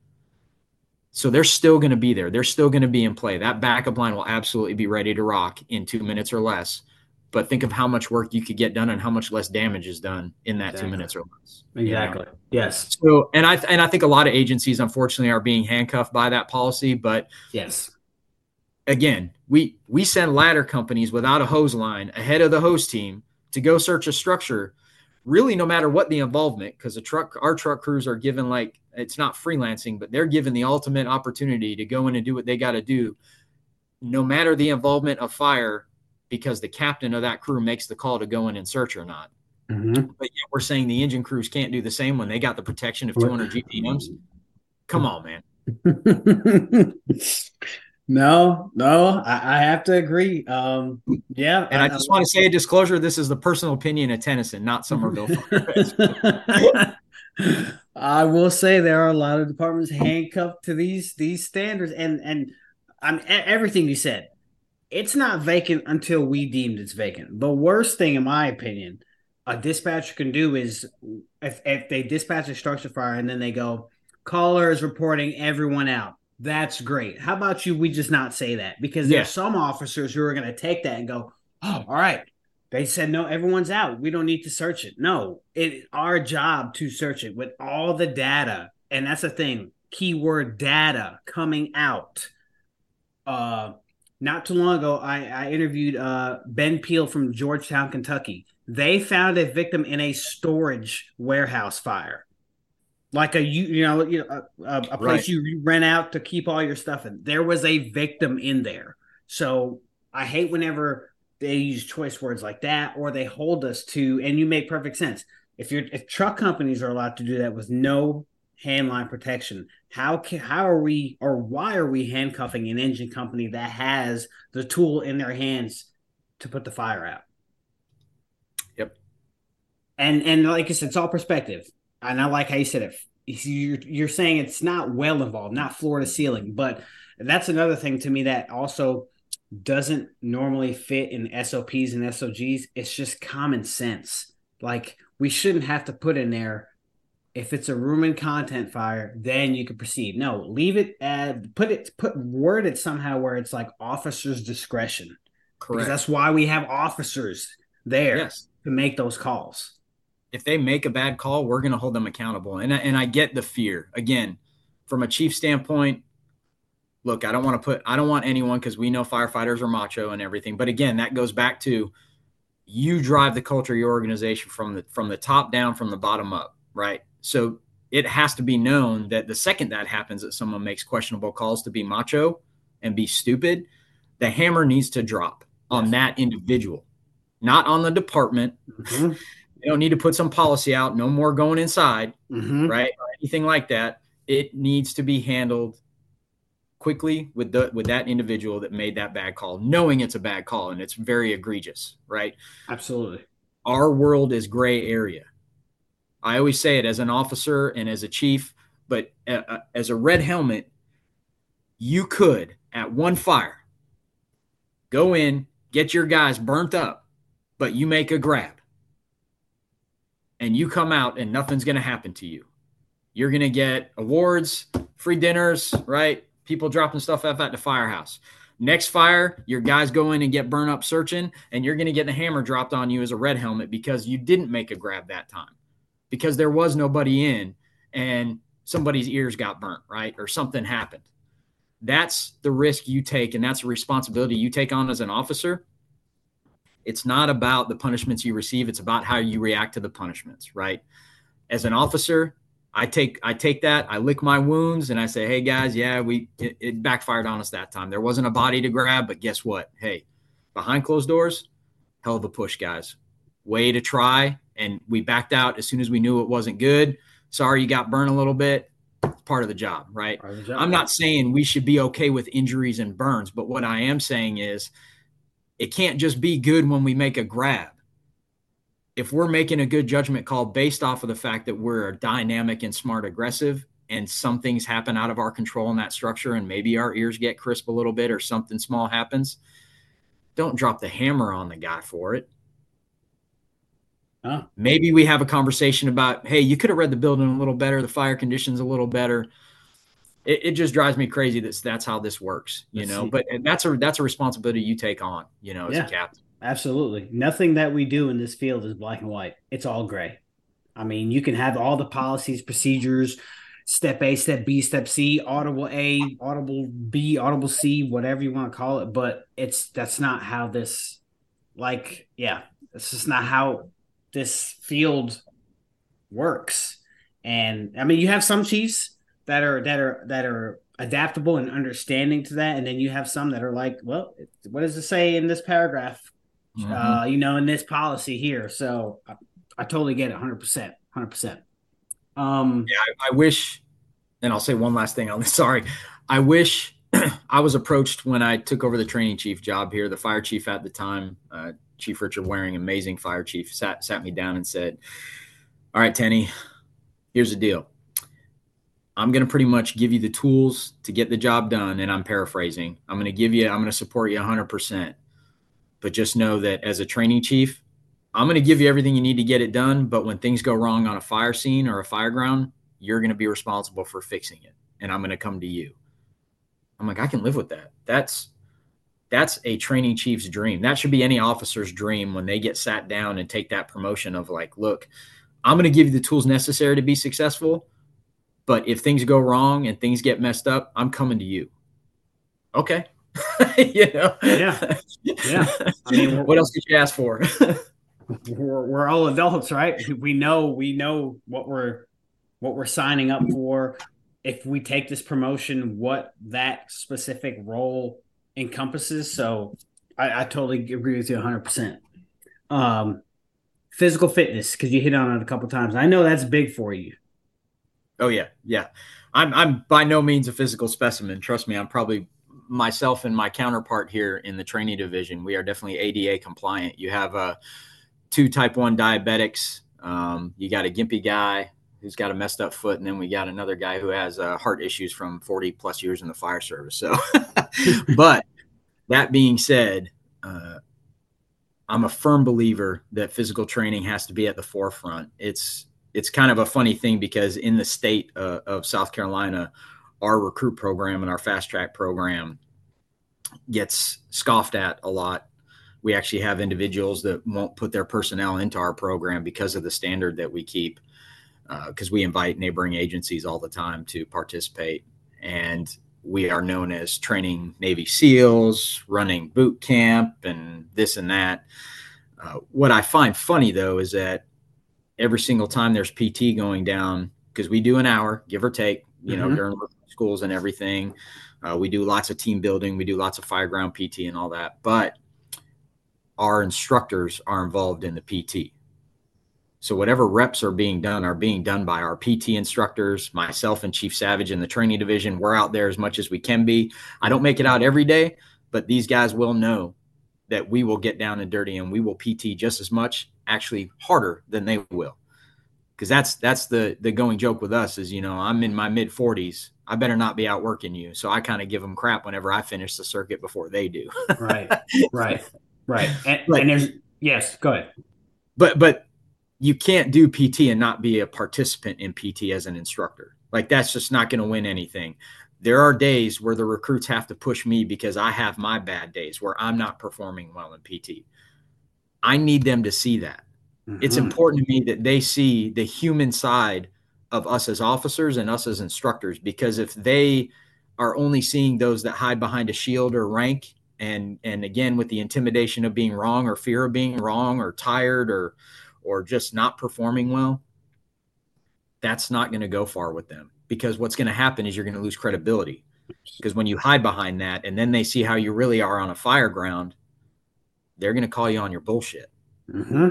So they're still going to be there. They're still going to be in play. That backup line will absolutely be ready to rock in two minutes or less. But think of how much work you could get done and how much less damage is done in that exactly. two minutes or less. Exactly. You know? Yes. So, and I and I think a lot of agencies, unfortunately, are being handcuffed by that policy. But yes, again, we we send ladder companies without a hose line ahead of the hose team to go search a structure really no matter what the involvement because the truck our truck crews are given like it's not freelancing but they're given the ultimate opportunity to go in and do what they got to do no matter the involvement of fire because the captain of that crew makes the call to go in and search or not. Mm-hmm. but yet we're saying the engine crews can't do the same when they got the protection of 200 gpms come on man No, no, I, I, have to agree. Um, yeah, and I, I just I, want to say a disclosure: this is the personal opinion of Tennyson, not Summerville. I will say there are a lot of departments handcuffed to these these standards, and and I'm everything you said. It's not vacant until we deemed it's vacant. The worst thing, in my opinion, a dispatcher can do is if if they dispatch a structure fire and then they go, caller is reporting everyone out that's great. How about you? We just not say that because there's some officers who are going to take that and go, "Oh, all right." They said no, everyone's out. We don't need to search it. No, it's our job to search it with all the data, and that's the thing. Keyword data coming out. Uh, not too long ago, I, I interviewed uh, Ben Peel from Georgetown, Kentucky. They found a victim in a storage warehouse fire like a you you know you a, a place right. you rent out to keep all your stuff in. There was a victim in there, so I hate whenever they use choice words like that or they hold us to. And you make perfect sense. If you're if truck companies are allowed to do that with no handline protection, how can how are we or why are we handcuffing an engine company that has the tool in their hands to put the fire out? Yep. And and like I said, it's all perspective and I like how you said it. You're, you're saying it's not well involved, not floor to ceiling, but that's another thing to me that also doesn't normally fit in SOPs and SOGs. It's just common sense. Like we shouldn't have to put in there if it's a room and content fire, then you can proceed. No, leave it at put it put word it somehow where it's like officer's discretion. Correct. Because that's why we have officers there yes. to make those calls if they make a bad call, we're going to hold them accountable. And and I get the fear again from a chief standpoint. Look, I don't want to put I don't want anyone because we know firefighters are macho and everything. But again, that goes back to you drive the culture of your organization from the from the top down, from the bottom up, right? So it has to be known that the second that happens, that someone makes questionable calls to be macho and be stupid, the hammer needs to drop on that individual, not on the department. Mm-hmm. They don't need to put some policy out, no more going inside, mm-hmm. right? Or anything like that. It needs to be handled quickly with the with that individual that made that bad call, knowing it's a bad call and it's very egregious, right? Absolutely. Our world is gray area. I always say it as an officer and as a chief, but uh, uh as a red helmet, you could at one fire go in, get your guys burnt up, but you make a grab and you come out and nothing's going to happen to you. You're going to get awards, free dinners, right? People dropping stuff off at the firehouse. Next fire, your guys go in and get burned up searching, and you're going to get the hammer dropped on you as a red helmet because you didn't make a grab that time. because there was nobody in and somebody's ears got burnt, right? Or something happened. That's the risk you take, and that's a responsibility you take on as an officer. It's not about the punishments you receive, it's about how you react to the punishments, right? As an officer, I take I take that, I lick my wounds, and I say, "Hey guys, yeah, we it, it backfired on us that time. There wasn't a body to grab, but guess what? Hey, behind closed doors, hell of a push, guys. Way to try, and we backed out as soon as we knew it wasn't good. Sorry, you got burned a little bit. It's part of the job, right? The job. I'm not saying we should be okay with injuries and burns, but what I am saying is, it can't just be good when we make a grab if we're making a good judgment call based off of the fact that we're dynamic and smart aggressive and some things happen out of our control in that structure and maybe our ears get crisp a little bit or something small happens don't drop the hammer on the guy for it huh. maybe we have a conversation about hey you could have read the building a little better the fire conditions a little better it, it just drives me crazy that that's how this works you Let's know see. but that's a that's a responsibility you take on you know as yeah. a captain Absolutely. Nothing that we do in this field is black and white. It's all gray. I mean, you can have all the policies, procedures, step A, step B, step C, audible A, audible B, audible C, whatever you want to call it, but it's that's not how this like, yeah, this is not how this field works. And I mean, you have some chiefs that are that are that are adaptable and understanding to that and then you have some that are like well what does it say in this paragraph mm-hmm. uh, you know, in this policy here. So I, I totally get it, hundred percent, hundred percent. Um, yeah, I, I wish, and I'll say one last thing on this. Sorry, I wish I was approached when I took over the training chief job here. The fire chief at the time, uh, Chief Richard Waring, amazing fire chief, sat sat me down and said, "All right, Tenny, here's the deal. I'm going to pretty much give you the tools to get the job done, and I'm paraphrasing. I'm going to give you, I'm going to support you 100 percent but just know that as a training chief, I'm going to give you everything you need to get it done. But when things go wrong on a fire scene or a fire ground, you're going to be responsible for fixing it. And I'm going to come to you. I'm like, I can live with that. That's that's a training chief's dream. That should be any officer's dream when they get sat down and take that promotion of like, look, I'm going to give you the tools necessary to be successful. But if things go wrong and things get messed up, I'm coming to you. Okay, you know? Yeah. Yeah. I mean, what else did you ask for? we're, we're all adults, right? We know, we know what we're, what we're signing up for. If we take this promotion, what that specific role encompasses. So I, I totally agree with you 100%. Um, physical fitness, because you hit on it a couple times. I know that's big for you. Oh, yeah. Yeah. I'm, I'm by no means a physical specimen. Trust me, I'm probably myself and my counterpart here in the training division, we are definitely ADA compliant. You have uh, two type 1 diabetics. Um, you got a gimpy guy who's got a messed up foot, and then we got another guy who has uh, heart issues from 40 plus years in the fire service. So, but that being said, uh, I'm a firm believer that physical training has to be at the forefront. It's it's kind of a funny thing because in the state uh, of South Carolina, our recruit program and our fast track program gets scoffed at a lot. We actually have individuals that won't put their personnel into our program because of the standard that we keep, because uh, we invite neighboring agencies all the time to participate. And we are known as training Navy SEALs, running boot camp, and this and that. Uh, what I find funny though is that every single time there's PT going down, because we do an hour, give or take, you know, mm-hmm. during schools and everything. Uh, we do lots of team building, we do lots of fireground PT and all that, but our instructors are involved in the PT. So whatever reps are being done are being done by our PT instructors, myself and Chief Savage in the training division. We're out there as much as we can be. I don't make it out every day, but these guys will know that we will get down and dirty and we will PT just as much, actually harder than they will. Because that's that's the the going joke with us is you know I'm in my mid 40s I better not be outworking you. So I kind of give them crap whenever I finish the circuit before they do. right, right, right. And, and there's yes, go ahead. But but you can't do PT and not be a participant in PT as an instructor. Like that's just not going to win anything. There are days where the recruits have to push me because I have my bad days where I'm not performing well in PT. I need them to see that. Mm-hmm. It's important to me that they see the human side of us as officers and us as instructors because if they are only seeing those that hide behind a shield or rank and and again with the intimidation of being wrong or fear of being wrong or tired or or just not performing well that's not going to go far with them because what's going to happen is you're going to lose credibility because when you hide behind that and then they see how you really are on a fire ground they're going to call you on your bullshit mm-hmm.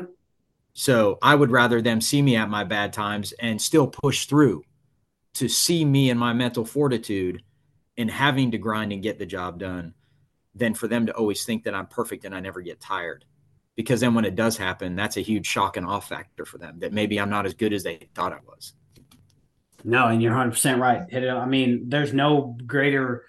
so i would rather them see me at my bad times and still push through to see me and my mental fortitude in having to grind and get the job done than for them to always think that i'm perfect and i never get tired because then when it does happen that's a huge shock and awe factor for them that maybe i'm not as good as they thought i was no, and you're 100% right. I mean, there's no greater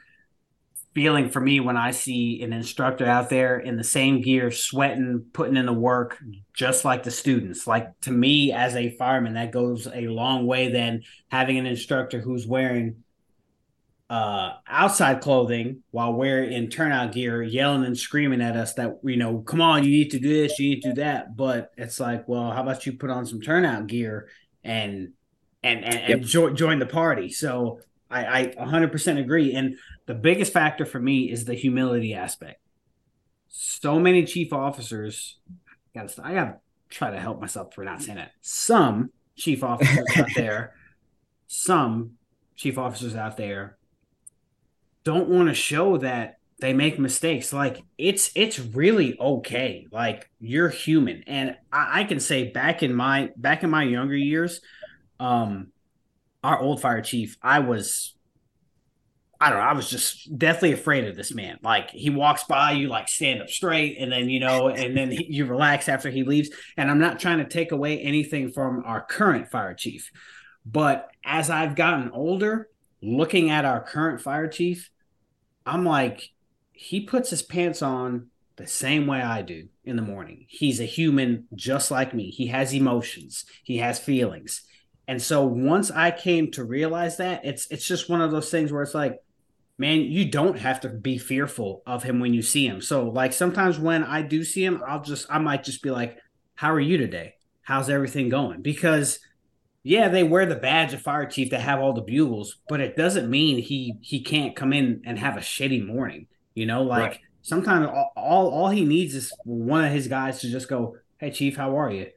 feeling for me when I see an instructor out there in the same gear, sweating, putting in the work, just like the students. Like to me, as a fireman, that goes a long way than having an instructor who's wearing uh, outside clothing while we're in turnout gear, yelling and screaming at us that you know, come on, you need to do this, you need to do that. But it's like, well, how about you put on some turnout gear and and and, yep. and jo- join the party. So I, I 100% agree. And the biggest factor for me is the humility aspect. So many chief officers, I gotta, I gotta try to help myself for not saying it. Some chief officers out there, some chief officers out there don't want to show that they make mistakes. Like it's it's really okay. Like you're human, and I, I can say back in my back in my younger years, um, our old fire chief, I was, I don't know, I was just deathly afraid of this man. Like he walks by, you like stand up straight, and then you know, and then he, you relax after he leaves. And I'm not trying to take away anything from our current fire chief, but as I've gotten older, looking at our current fire chief, I'm like, he puts his pants on the same way I do in the morning. He's a human just like me. He has emotions, he has feelings. And so once I came to realize that, it's it's just one of those things where it's like, man, you don't have to be fearful of him when you see him. So like sometimes when I do see him, I'll just I might just be like, "How are you today? How's everything going?" Because yeah, they wear the badge of fire chief to have all the bugles, but it doesn't mean he he can't come in and have a shitty morning. You know, like right. sometimes all, all all he needs is one of his guys to just go, "Hey, chief, how are you?"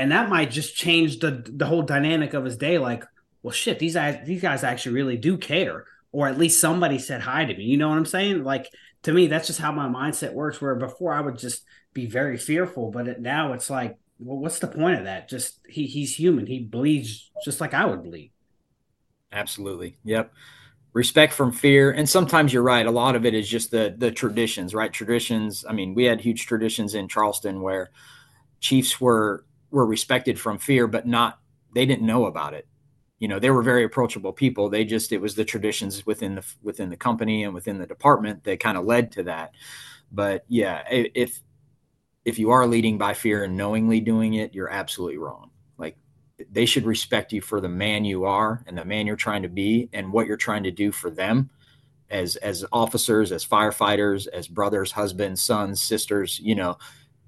and that might just change the the whole dynamic of his day. Like, well, shit, these guys these guys actually really do care, or at least somebody said hi to me. You know what I'm saying? Like to me, that's just how my mindset works. Where before I would just be very fearful, but it, now it's like, well, what's the point of that? Just he he's human. He bleeds just like I would bleed. Absolutely. Yep respect from fear and sometimes you're right a lot of it is just the the traditions right traditions i mean we had huge traditions in charleston where chiefs were were respected from fear, but not they didn't know about it. You know, they were very approachable people. They just it was the traditions within the within the company and within the department that kind of led to that. But yeah, if if you are leading by fear and knowingly doing it, you're absolutely wrong. Like they should respect you for the man you are and the man you're trying to be and what you're trying to do for them as as officers, as firefighters, as brothers, husbands, sons, sisters, you know,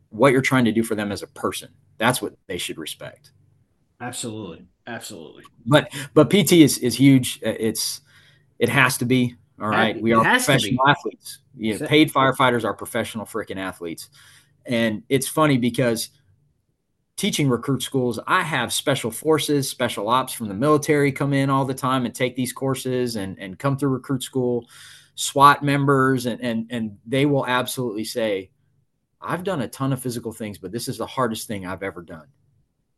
what you're trying to do for them as a person that's what they should respect. Absolutely, absolutely. But but PT is is huge. Uh, it's it has to be. All right, we are professional athletes. You know, paid firefighters are professional freaking athletes, and it's funny because teaching recruit schools, I have special forces, special ops from the military come in all the time and take these courses and and come through recruit school, SWAT members, and and and they will absolutely say I've done a ton of physical things, but this is the hardest thing I've ever done.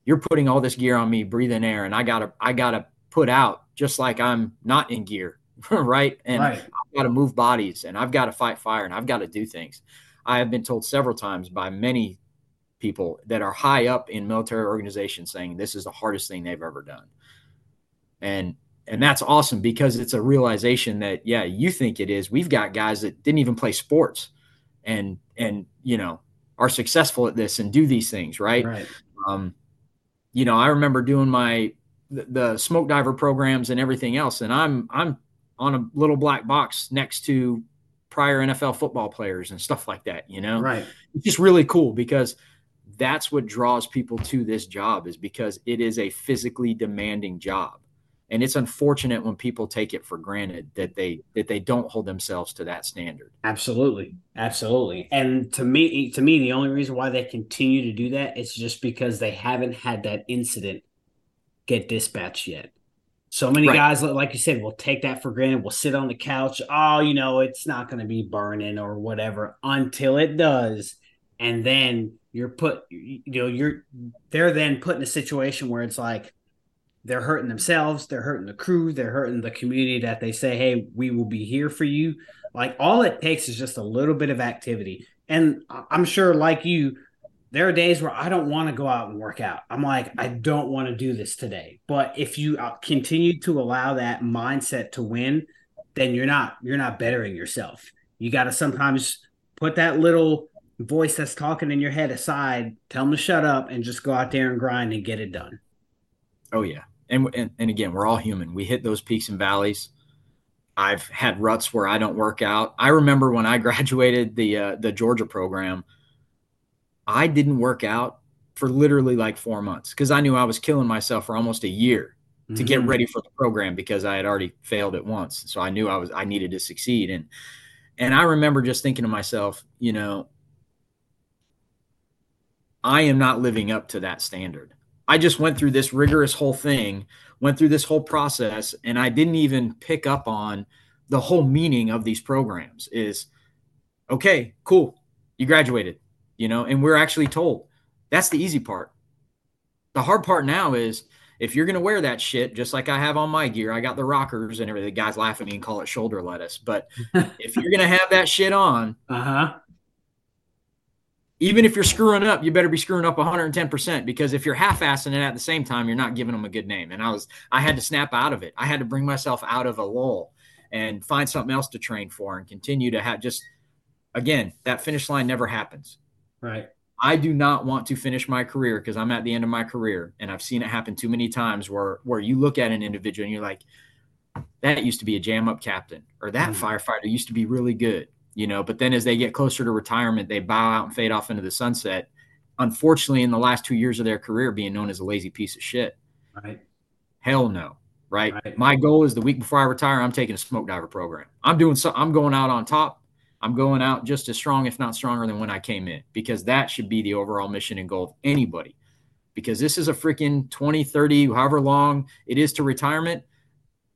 You're putting all this gear on me, breathing air, and I gotta I gotta put out just like I'm not in gear, right? And right. I've got to move bodies and I've got to fight fire and I've got to do things. I have been told several times by many people that are high up in military organizations saying this is the hardest thing they've ever done. And and that's awesome because it's a realization that yeah, you think it is. We've got guys that didn't even play sports and and you know are successful at this and do these things right, right. Um, you know i remember doing my the, the smoke diver programs and everything else and i'm i'm on a little black box next to prior nfl football players and stuff like that you know? Right. It's just really cool because that's what draws people to this job is because it is a physically demanding job and it's unfortunate when people take it for granted that they that they don't hold themselves to that standard. Absolutely. Absolutely. And to me to me the only reason why they continue to do that is just because they haven't had that incident get dispatched yet. So many right. guys like you said will take that for granted will sit on the couch oh you know it's not going to be burning or whatever until it does. And then you're put you know you're they're then put in a situation where it's like they're hurting themselves they're hurting the crew they're hurting the community that they say hey we will be here for you. Like all it takes is just a little bit of activity. And i'm sure like you there are days where i don't want to go out and work out. I'm like i don't want to do this today. But if you uh, continue to allow that mindset to win then you're not you're not bettering yourself. You got to sometimes put that little voice that's talking in your head aside, tell them to shut up and just go out there and grind and get it done. Oh yeah. And, and, and again, we're all human. We hit those peaks and valleys. I've had ruts where I don't work out. I remember when I graduated the uh, the Georgia program, I didn't work out for literally like 4 months cuz I knew I was killing myself for almost a year mm-hmm. to get mm-hmm. ready for the program because I had already failed it once. So I knew I was I needed to succeed and and I remember just thinking to myself, you know, I am not living up to that standard. I just went through this rigorous whole thing, went through this whole process, and I didn't even pick up on the whole meaning of these programs is okay, cool, you graduated, you know, and we're actually told that's the easy part. The hard part now is if you're going to wear that shit, just like I have on my gear, I got the rockers and everything. The guys laugh at me and call it shoulder lettuce. But if you're going to have that shit on, uh huh, even if you're screwing up, you better be screwing up 110% because if you're half-assing it at the same time, you're not giving them a good name. And I was, I had to snap out of it. I had to bring myself out of a lull and find something else to train for and continue to have just, again, that finish line never happens. Right. I do not want to finish my career because I'm at the end of my career and I've seen it happen too many times where, where you look at an individual and you're like, that used to be a jam up captain or that mm-hmm. firefighter used to be really good you know, but then as they get closer to retirement, they bow out and fade off into the sunset. Unfortunately, in the last two years of their career, being known as a lazy piece of shit. Right. Hell no. Right? right. My goal is the week before I retire, I'm taking a smoke diver program. I'm doing so. I'm going out on top. I'm going out just as strong, if not stronger, than when I came in, because that should be the overall mission and goal of anybody. Because this is a freaking 20, 30, however long it is to retirement.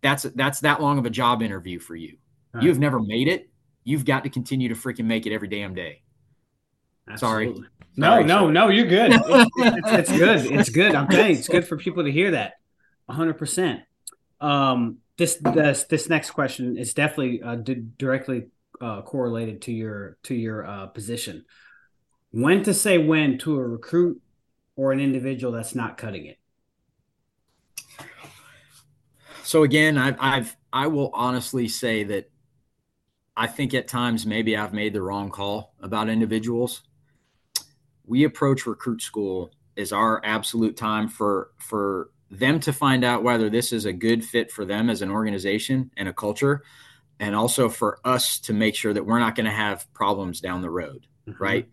That's that's that long of a job interview for you. Right. You've never made it you've got to continue to freaking make it every damn day. Absolutely. Sorry. No, no, no, you're good. It's, it's, it's, good. It's good. I'm telling you, it's good for people to hear that. 100%. Um, this this this next question is definitely uh, d- directly uh, correlated to your to your uh, position. When to say when to a recruit or an individual that's not cutting it. So again, I've, I've I will honestly say that I think at times maybe I've made the wrong call about individuals. We approach recruit school as our absolute time for for them to find out whether this is a good fit for them as an organization and a culture and also for us to make sure that we're not going to have problems down the road mm-hmm. right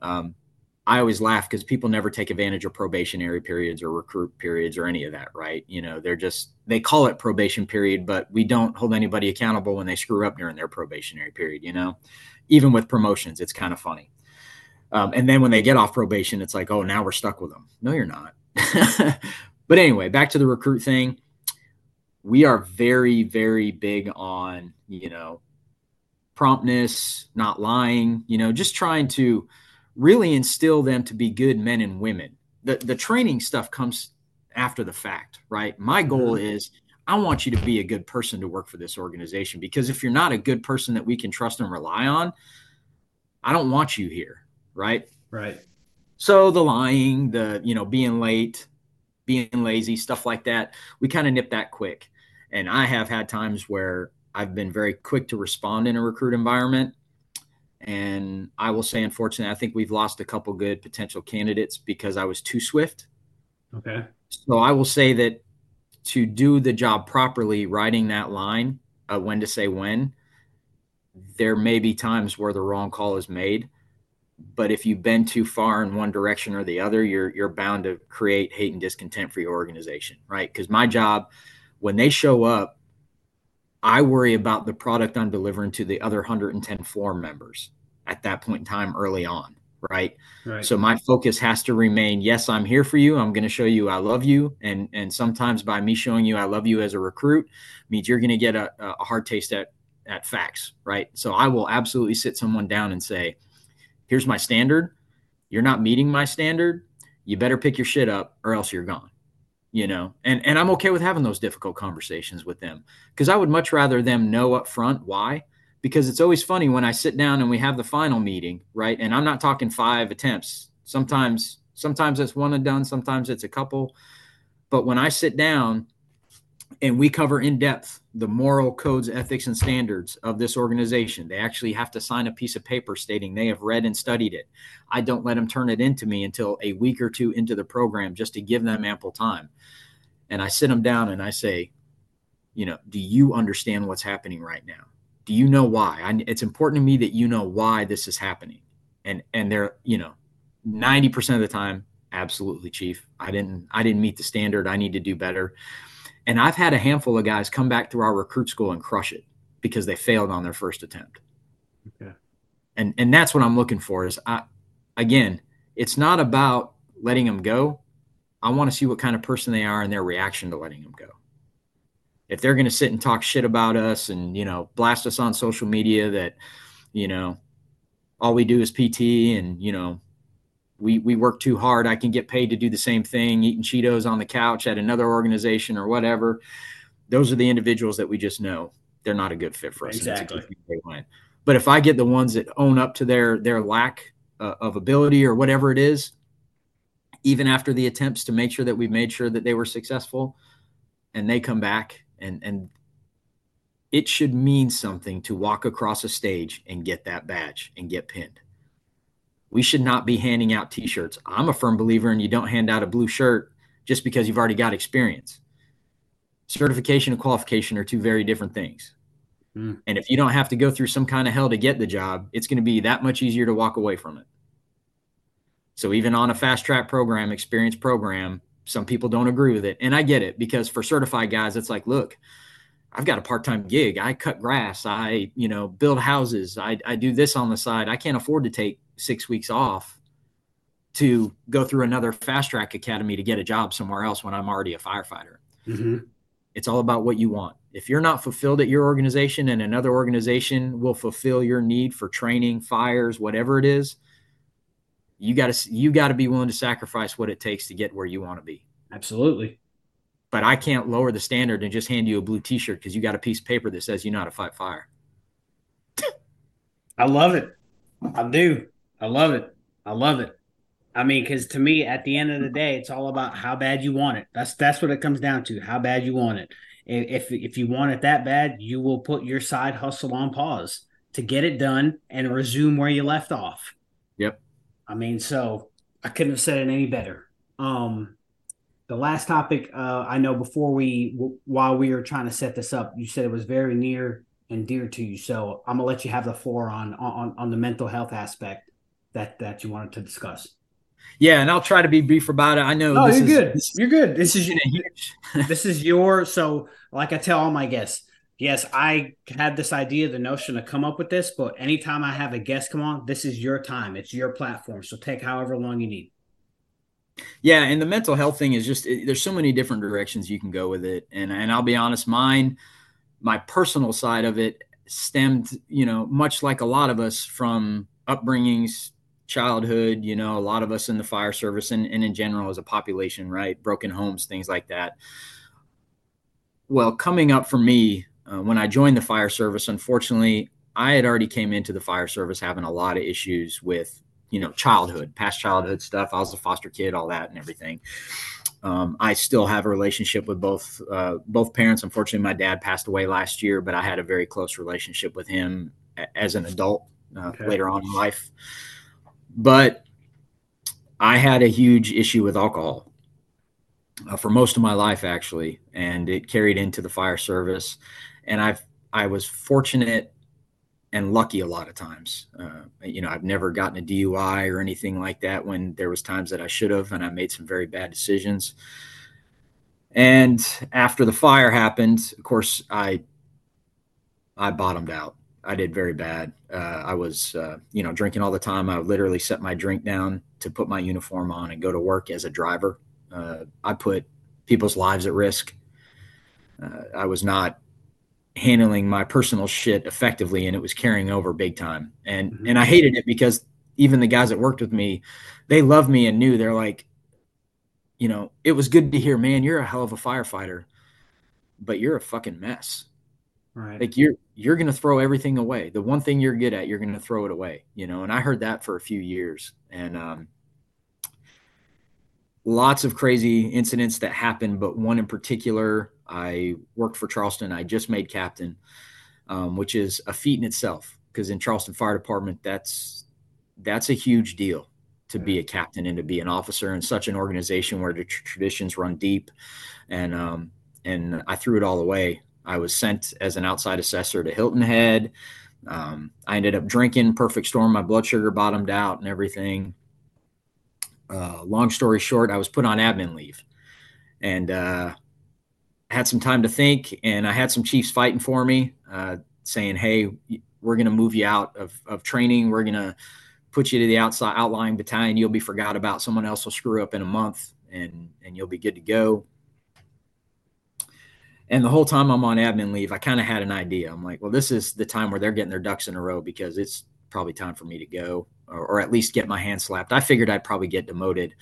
um, I always laugh because people never take advantage of probationary periods or recruit periods or any of that, right? You know, they're just they call it probation period, but we don't hold anybody accountable when they screw up during their probationary period. You know, even with promotions, it's kind of funny. Um, and then when they get off probation, it's like, oh, now we're stuck with them. No, you're not. but anyway, back to the recruit thing. We are very, very big on you know promptness, not lying. You know, just trying to really instill them to be good men and women. The the training stuff comes after the fact, right? My goal mm-hmm. is I want you to be a good person to work for this organization because if you're not a good person that we can trust and rely on, I don't want you here, right? Right. So the lying, the you know, being late, being lazy, stuff like that, we kind of nip that quick. And I have had times where I've been very quick to respond in a recruit environment and I will say, unfortunately, I think we've lost a couple good potential candidates because I was too swift. Okay. So I will say that to do the job properly, writing that line, uh, when to say when, there may be times where the wrong call is made. but if you bend too far in one direction or the other, you're you're bound to create hate and discontent for your organization, right? Because my job, when they show up, I worry about the product I'm delivering to the other 110 floor members at that point in time early on, right? right. So my focus has to remain, yes, I'm here for you. I'm going to show you I love you. And and sometimes by me showing you I love you as a recruit means you're going to get a, a hard taste at at facts, right? So I will absolutely sit someone down and say, here's my standard. You're not meeting my standard. You better pick your shit up or else you're gone you know and and i'm okay with having those difficult conversations with them because i would much rather them know up front why because it's always funny when i sit down and we have the final meeting right? And i'm not talking five attempts. Sometimes sometimes it's one and done sometimes it's a couple. But when i sit down and we cover in depth the moral codes ethics and standards of this organization. They actually have to sign a piece of paper stating they have read and studied it. I don't let them turn it into me until a week or two into the program just to give them ample time. And i sit them down and i say you know do you understand what's happening right now? Do you know why? I, it's important to me that you know why this is happening. And and they're you know 90% of the time absolutely chief. I didn't i didn't meet the standard. I need to do better and I've had a handful of guys come back through our recruit school and crush it because they failed on their first attempt. Okay. And and that's what I'm looking for is I again, it's not about letting them go. I want to see what kind of person they are and their reaction to letting them go. If they're going to sit and talk shit about us and, you know, blast us on social media that, you know, all we do is PT and, you know, we we work too hard. I can get paid to do the same thing, eating Cheetos on the couch at another organization or whatever. Those are the individuals that we just know they're not a good fit for us. Exactly. But if I get the ones that own up to their their lack uh, of ability or whatever it is, even after the attempts to make sure that we've made sure that they were successful, and they come back and and it should mean something to walk across a stage and get that badge and get pinned we should not be handing out t-shirts. I'm a firm believer in you don't hand out a blue shirt just because you've already got experience. Certification and qualification are two very different things. Mm. And if you don't have to go through some kind of hell to get the job, it's going to be that much easier to walk away from it. So even on a fast track program, experience program, some people don't agree with it. And I get it because for certified guys, it's like, look, I've got a part-time gig. I cut grass. I, you know, build houses. I, I do this on the side. I can't afford to take six weeks off to go through another fast track academy to get a job somewhere else when I'm already a firefighter. Mm-hmm. It's all about what you want. If you're not fulfilled at your organization and another organization will fulfill your need for training, fires, whatever it is, you got to you got to be willing to sacrifice what it takes to get where you want to be. Absolutely. But I can't lower the standard and just hand you a blue T-shirt because you got a piece of paper that says you know how to fight fire. I love it. I do. I love it. I love it. I mean, because to me, at the end of the day, it's all about how bad you want it. That's that's what it comes down to. How bad you want it. If if you want it that bad, you will put your side hustle on pause to get it done and resume where you left off. Yep. I mean, so I couldn't have said it any better. Um, the last topic, uh, I know before we, w- while we were trying to set this up, you said it was very near and dear to you. So I'm gonna let you have the floor on on on the mental health aspect that that you wanted to discuss. Yeah, and I'll try to be brief about it. I know. Oh, you're is, good. This, you're good. This is this is your so like I tell all my guests. Yes, I had this idea, the notion to come up with this, but anytime I have a guest come on, this is your time. It's your platform. So take however long you need. Yeah, and the mental health thing is just it, there's so many different directions you can go with it, and and I'll be honest, mine, my personal side of it stemmed, you know, much like a lot of us from upbringings, childhood, you know, a lot of us in the fire service and, and in general as a population, right? Broken homes, things like that. Well, coming up for me, uh, when I joined the fire service, unfortunately, I had already came into the fire service having a lot of issues with, you know, childhood, past childhood stuff. I was a foster kid, all that and everything. Um, I still have a relationship with both uh, both parents. Unfortunately, my dad passed away last year, but I had a very close relationship with him as an adult uh, okay. later on in life. But I had a huge issue with alcohol uh, for most of my life, actually, and it carried into the fire service. And I've I was fortunate and lucky a lot of times. Uh, you know, I've never gotten a DUI or anything like that when there was times that I should have, and I made some very bad decisions. And after the fire happened, of course, I I bottomed out. I did very bad. Uh, I was, uh, you know, drinking all the time. I literally set my drink down to put my uniform on and go to work as a driver. Uh, I put people's lives at risk. Uh, I was not handling my personal shit effectively, and it was carrying over big time. And mm-hmm. and I hated it because even the guys that worked with me, they loved me and knew they're like, you know, it was good to hear, man, you're a hell of a firefighter, but you're a fucking mess. Right. Like you're you're gonna throw everything away. The one thing you're good at, you're gonna throw it away. You know, and I heard that for a few years, and um, lots of crazy incidents that happened. But one in particular, I worked for Charleston. I just made captain, um, which is a feat in itself because in Charleston Fire Department, that's that's a huge deal to be a captain and to be an officer in such an organization where the tr- traditions run deep, and um, and I threw it all away I was sent as an outside assessor to Hilton Head. Um, I ended up drinking perfect storm. My blood sugar bottomed out and everything. Uh, long story short, I was put on admin leave and uh, had some time to think. And I had some chiefs fighting for me, uh, saying, "Hey, we're going to move you out of, of training. We're going to put you to the outside outlying battalion. You'll be forgot about. Someone else will screw up in a month, and and you'll be good to go." And the whole time I'm on admin leave, I kind of had an idea. I'm like, well, this is the time where they're getting their ducks in a row because it's probably time for me to go or, or at least get my hand slapped. I figured I'd probably get demoted.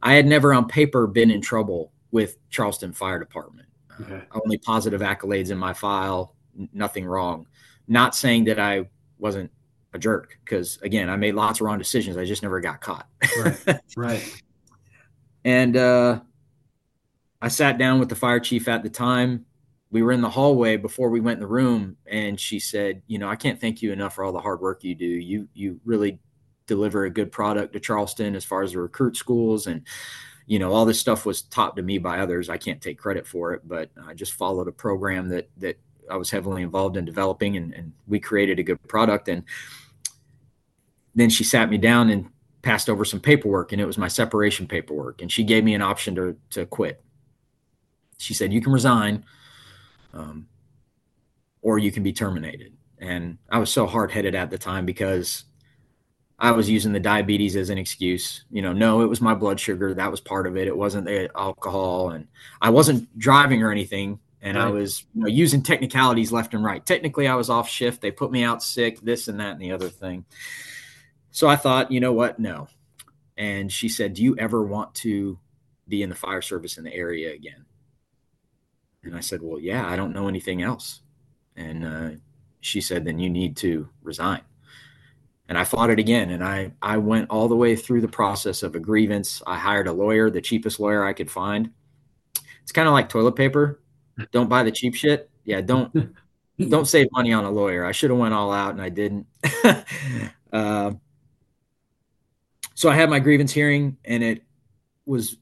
I had never on paper been in trouble with Charleston Fire Department. Okay. Uh, only positive accolades in my file, n- nothing wrong. Not saying that I wasn't a jerk because again, I made lots of wrong decisions. I just never got caught. right. Right. And uh, I sat down with the fire chief at the time. We were in the hallway before we went in the room, and she said, "You know, I can't thank you enough for all the hard work you do. You you really deliver a good product to Charleston as far as the recruit schools and." you know all this stuff was taught to me by others i can't take credit for it but i just followed a program that that i was heavily involved in developing and, and we created a good product and then she sat me down and passed over some paperwork and it was my separation paperwork and she gave me an option to to quit she said, You can resign um, or you can be terminated. And I was so hard headed at the time because I was using the diabetes as an excuse. You know, no, it was my blood sugar. That was part of it. It wasn't the alcohol. And I wasn't driving or anything. And right. I was you know, using technicalities left and right. Technically, I was off shift. They put me out sick, this and that and the other thing. So I thought, you know what? No. And she said, Do you ever want to be in the fire service in the area again? And I said, Well, yeah, I don't know anything else. And uh, she said, Then you need to resign. And I fought it again. And I, I went all the way through the process of a grievance. I hired a lawyer, the cheapest lawyer I could find. It's kind of like toilet paper. Don't buy the cheap shit. Yeah, don't don't save money on a lawyer. I should have went all out and I didn't. uh, so I had my grievance hearing and it was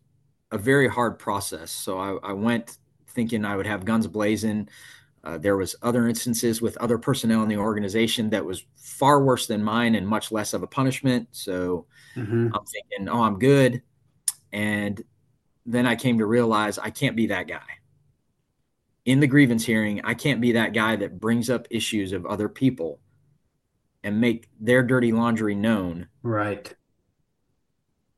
a very hard process. So I, I went thinking I would have guns blazing. Uh, there was other instances with other personnel in the organization that was far worse than mine and much less of a punishment. So mm-hmm. I'm thinking, oh, I'm good. And then I came to realize I can't be that guy. In the grievance hearing, I can't be that guy that brings up issues of other people and make their dirty laundry known. Right.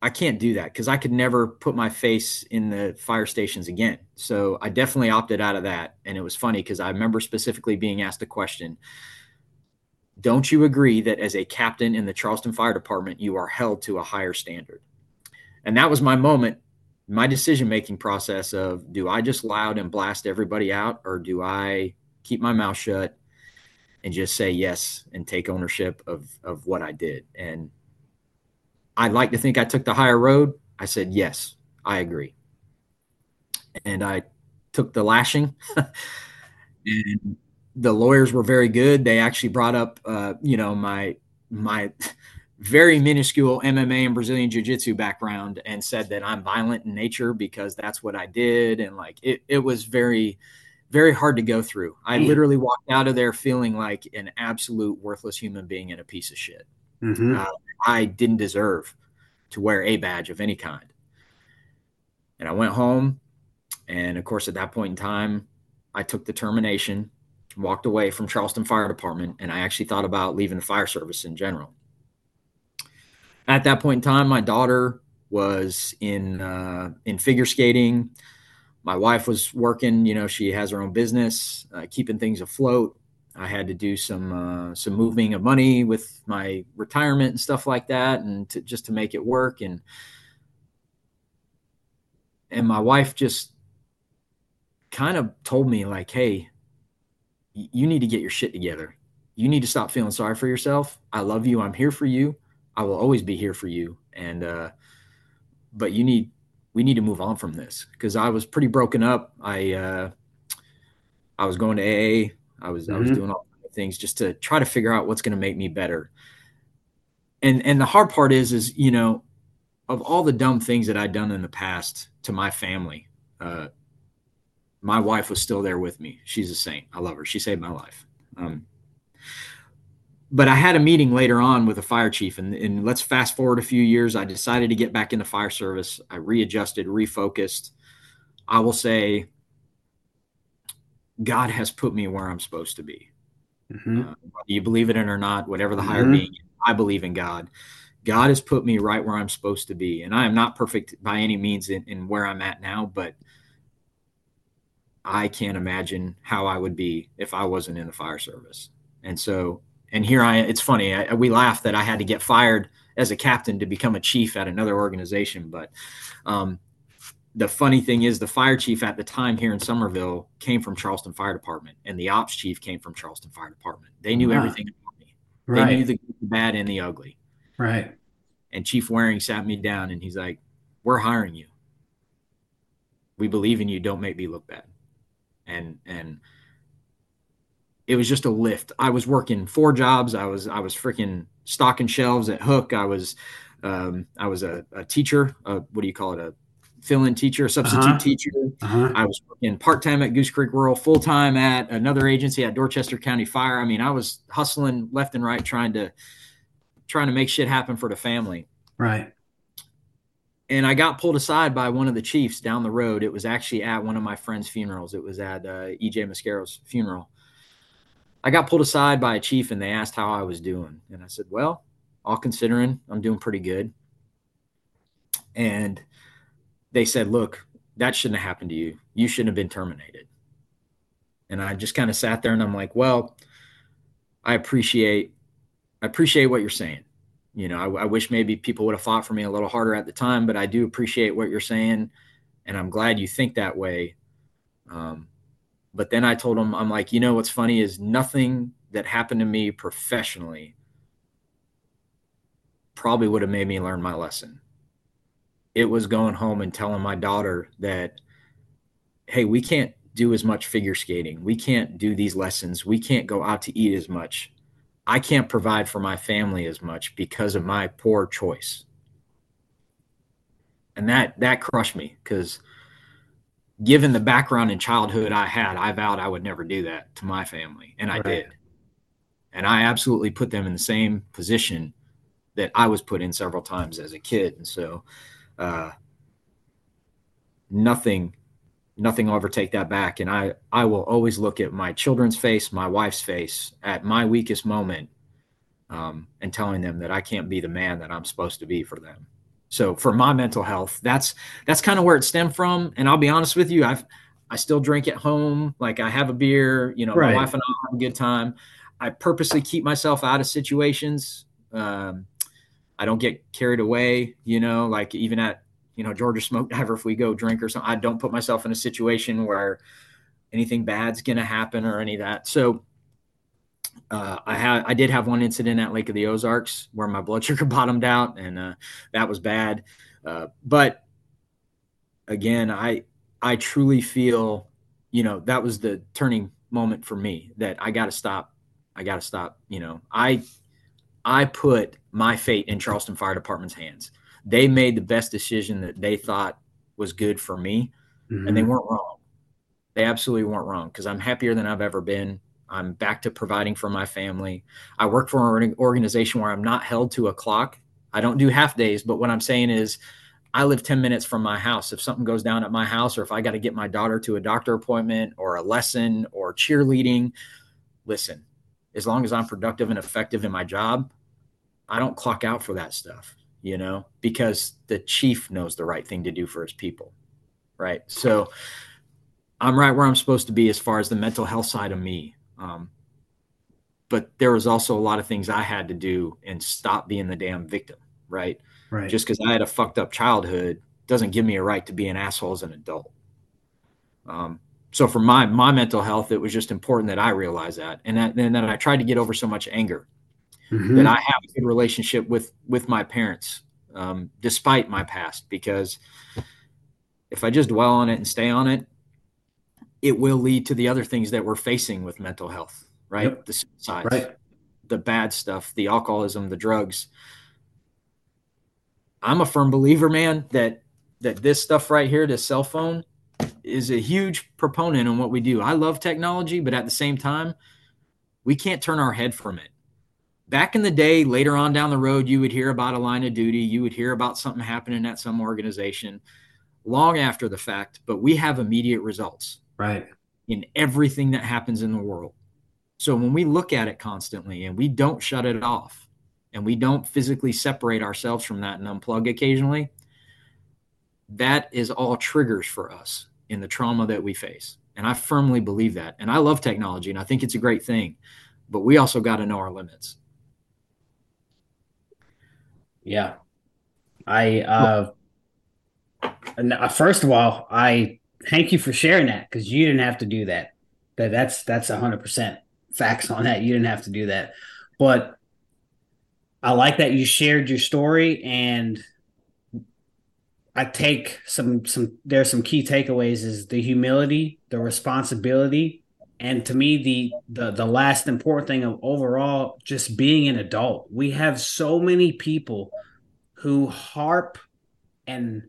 I can't do that because I could never put my face in the fire stations again. So I definitely opted out of that. And it was funny because I remember specifically being asked a question Don't you agree that as a captain in the Charleston Fire Department, you are held to a higher standard? And that was my moment, my decision making process of do I just loud and blast everybody out or do I keep my mouth shut and just say yes and take ownership of, of what I did? And I'd like to think I took the higher road. I said, yes, I agree. And I took the lashing. and the lawyers were very good. They actually brought up, uh, you know, my, my, very minuscule MMA and Brazilian Jiu Jitsu background and said that I'm violent in nature because that's what I did. And like it, it was very, very hard to go through. I literally walked out of there feeling like an absolute worthless human being and a piece of shit. Mm-hmm. Uh, I didn't deserve to wear a badge of any kind. And I went home. And of course, at that point in time, I took the termination, walked away from Charleston Fire Department, and I actually thought about leaving the fire service in general. At that point in time, my daughter was in uh, in figure skating. My wife was working. You know, she has her own business, uh, keeping things afloat. I had to do some uh, some moving of money with my retirement and stuff like that, and to, just to make it work. And and my wife just kind of told me like, "Hey, you need to get your shit together. You need to stop feeling sorry for yourself. I love you. I'm here for you. I will always be here for you. And uh, but you need we need to move on from this because I was pretty broken up. I uh, I was going to AA. I was mm-hmm. I was doing all things just to try to figure out what's going to make me better. And and the hard part is is you know of all the dumb things that I'd done in the past to my family, uh, my wife was still there with me. She's a saint. I love her. She saved my life. Um, but I had a meeting later on with a fire chief, and, and let's fast forward a few years. I decided to get back into fire service. I readjusted, refocused. I will say, God has put me where I'm supposed to be. Mm-hmm. Uh, you believe it or not, whatever the higher mm-hmm. being, I believe in God. God has put me right where I'm supposed to be, and I am not perfect by any means in, in where I'm at now, but I can't imagine how I would be if I wasn't in the fire service. And so, and here I, it's funny, I, we laugh that I had to get fired as a captain to become a chief at another organization. But um, the funny thing is, the fire chief at the time here in Summerville came from Charleston Fire Department, and the ops chief came from Charleston Fire Department. They knew everything about me. Right. They knew the, the bad and the ugly. Right. And Chief Waring sat me down and he's like, We're hiring you. We believe in you. Don't make me look bad and and it was just a lift. I was working four jobs. I was I was freaking stocking shelves at Hook. I was um, I was a, a teacher. A, what do you call it? A fill-in teacher, substitute uh-huh. teacher. Uh-huh. I was working part-time at Goose Creek Rural, full-time at another agency at Dorchester County Fire. I mean, I was hustling left and right, trying to trying to make shit happen for the family. Right and I got pulled aside by one of the chiefs down the road. It was actually at one of my friends' funerals. It was at uh, EJ Mascaro's funeral. I got pulled aside by a chief and they asked how I was doing. And I said, Well, all considering, I'm doing pretty good. And they said, Look, that shouldn't have happened to you. You shouldn't have been terminated. And I just kind of sat there and I'm like, Well, I appreciate I appreciate what you're saying you know, I, I, wish maybe people would have fought for me a little harder at the time, but I do appreciate what you're saying, and I'm glad you think that way. Um, but then I told him, I'm like, you know, what's funny is nothing that happened to me professionally probably would have made me learn my lesson. It was going home and telling my daughter that, hey, we can't do as much figure skating. We can't do these lessons. We can't go out to eat as much I can't provide for my family as much because of my poor choice. And that that crushed me because given the background in childhood I had, I vowed I would never do that to my family. And I right. did. And I absolutely put them in the same position that I was put in several times as a kid. And so uh, nothing nothing will ever take that back. And I, I will always look at my children's face, my wife's face at my weakest moment um, and telling them that I can't be the man that I'm supposed to be for them. So for my mental health, that's that's kind of where it stemmed from. And I'll be honest with you, I've I still drink at home. Like I have a beer, you know, right. my wife and I have a good time. I purposely keep myself out of situations. Um, I don't get carried away, you know, like even at you know, Georgia Smoke Diver, if we go drink or something, I don't put myself in a situation where anything bad's going to happen or any of that. So uh, I had, I did have one incident at Lake of the Ozarks where my blood sugar bottomed out and uh, that was bad. Uh, but again, I, I truly feel, you know, that was the turning moment for me that I got to stop. I got to stop. You know, I, I put my fate in Charleston Fire Department's hands they made the best decision that they thought was good for me, mm-hmm. and they mm-hmm. weren't wrong. They absolutely weren't wrong because I'm happier than I've ever been. I'm back to providing for my family. I work for an organization where I'm not held to a clock. I don't do half days, but what I'm saying is I live 10 minutes from my house. If something goes down at my house, or if I got to get my daughter to a doctor appointment or a lesson or cheerleading, listen, as long as I'm productive and effective in my job, I don't clock out for that stuff, you know, because the chief knows the right thing to do for his people. Right. So I'm right where I'm supposed to be as far as the mental health side of me. Um, but there was also a lot of things I had to do and stop being the damn victim. Right Right. Just because I had a fucked up childhood doesn't give me a right to be an asshole as an adult. Um, so for my my mental health, it was just important that I realize that, and that, and then I tried to get over so much anger mm-hmm. that I have a good relationship with with my parents, um, despite my past. Because if I just dwell on it and stay on it, it will lead to the other things that we're facing with mental health, right? Yep. The suicides, right. the bad stuff, the alcoholism, the drugs. I'm a firm believer, man, that that this stuff right here, this cell phone, is a huge proponent on what we do. I love technology, but at the same time, we can't turn our head from it. Back in the day, later on down the road, you would hear about a line of duty, you would hear about something happening at some organization long after the fact, but we have immediate results. Right. In everything that happens in the world. So when we look at it constantly and we don't shut it off, and we don't physically separate ourselves from that and unplug occasionally, that is all triggers for us in the trauma that we face. And I firmly believe that. And I love technology and I think it's a great thing, but we also got to know our limits. Yeah. I, uh, uh, first of all, I thank you for sharing that because you didn't have to do that. That that's that's a hundred percent facts on that. You didn't have to do that, but I like that you shared your story and I take some some there's some key takeaways is the humility, the responsibility, and to me the the the last important thing of overall just being an adult. We have so many people who harp and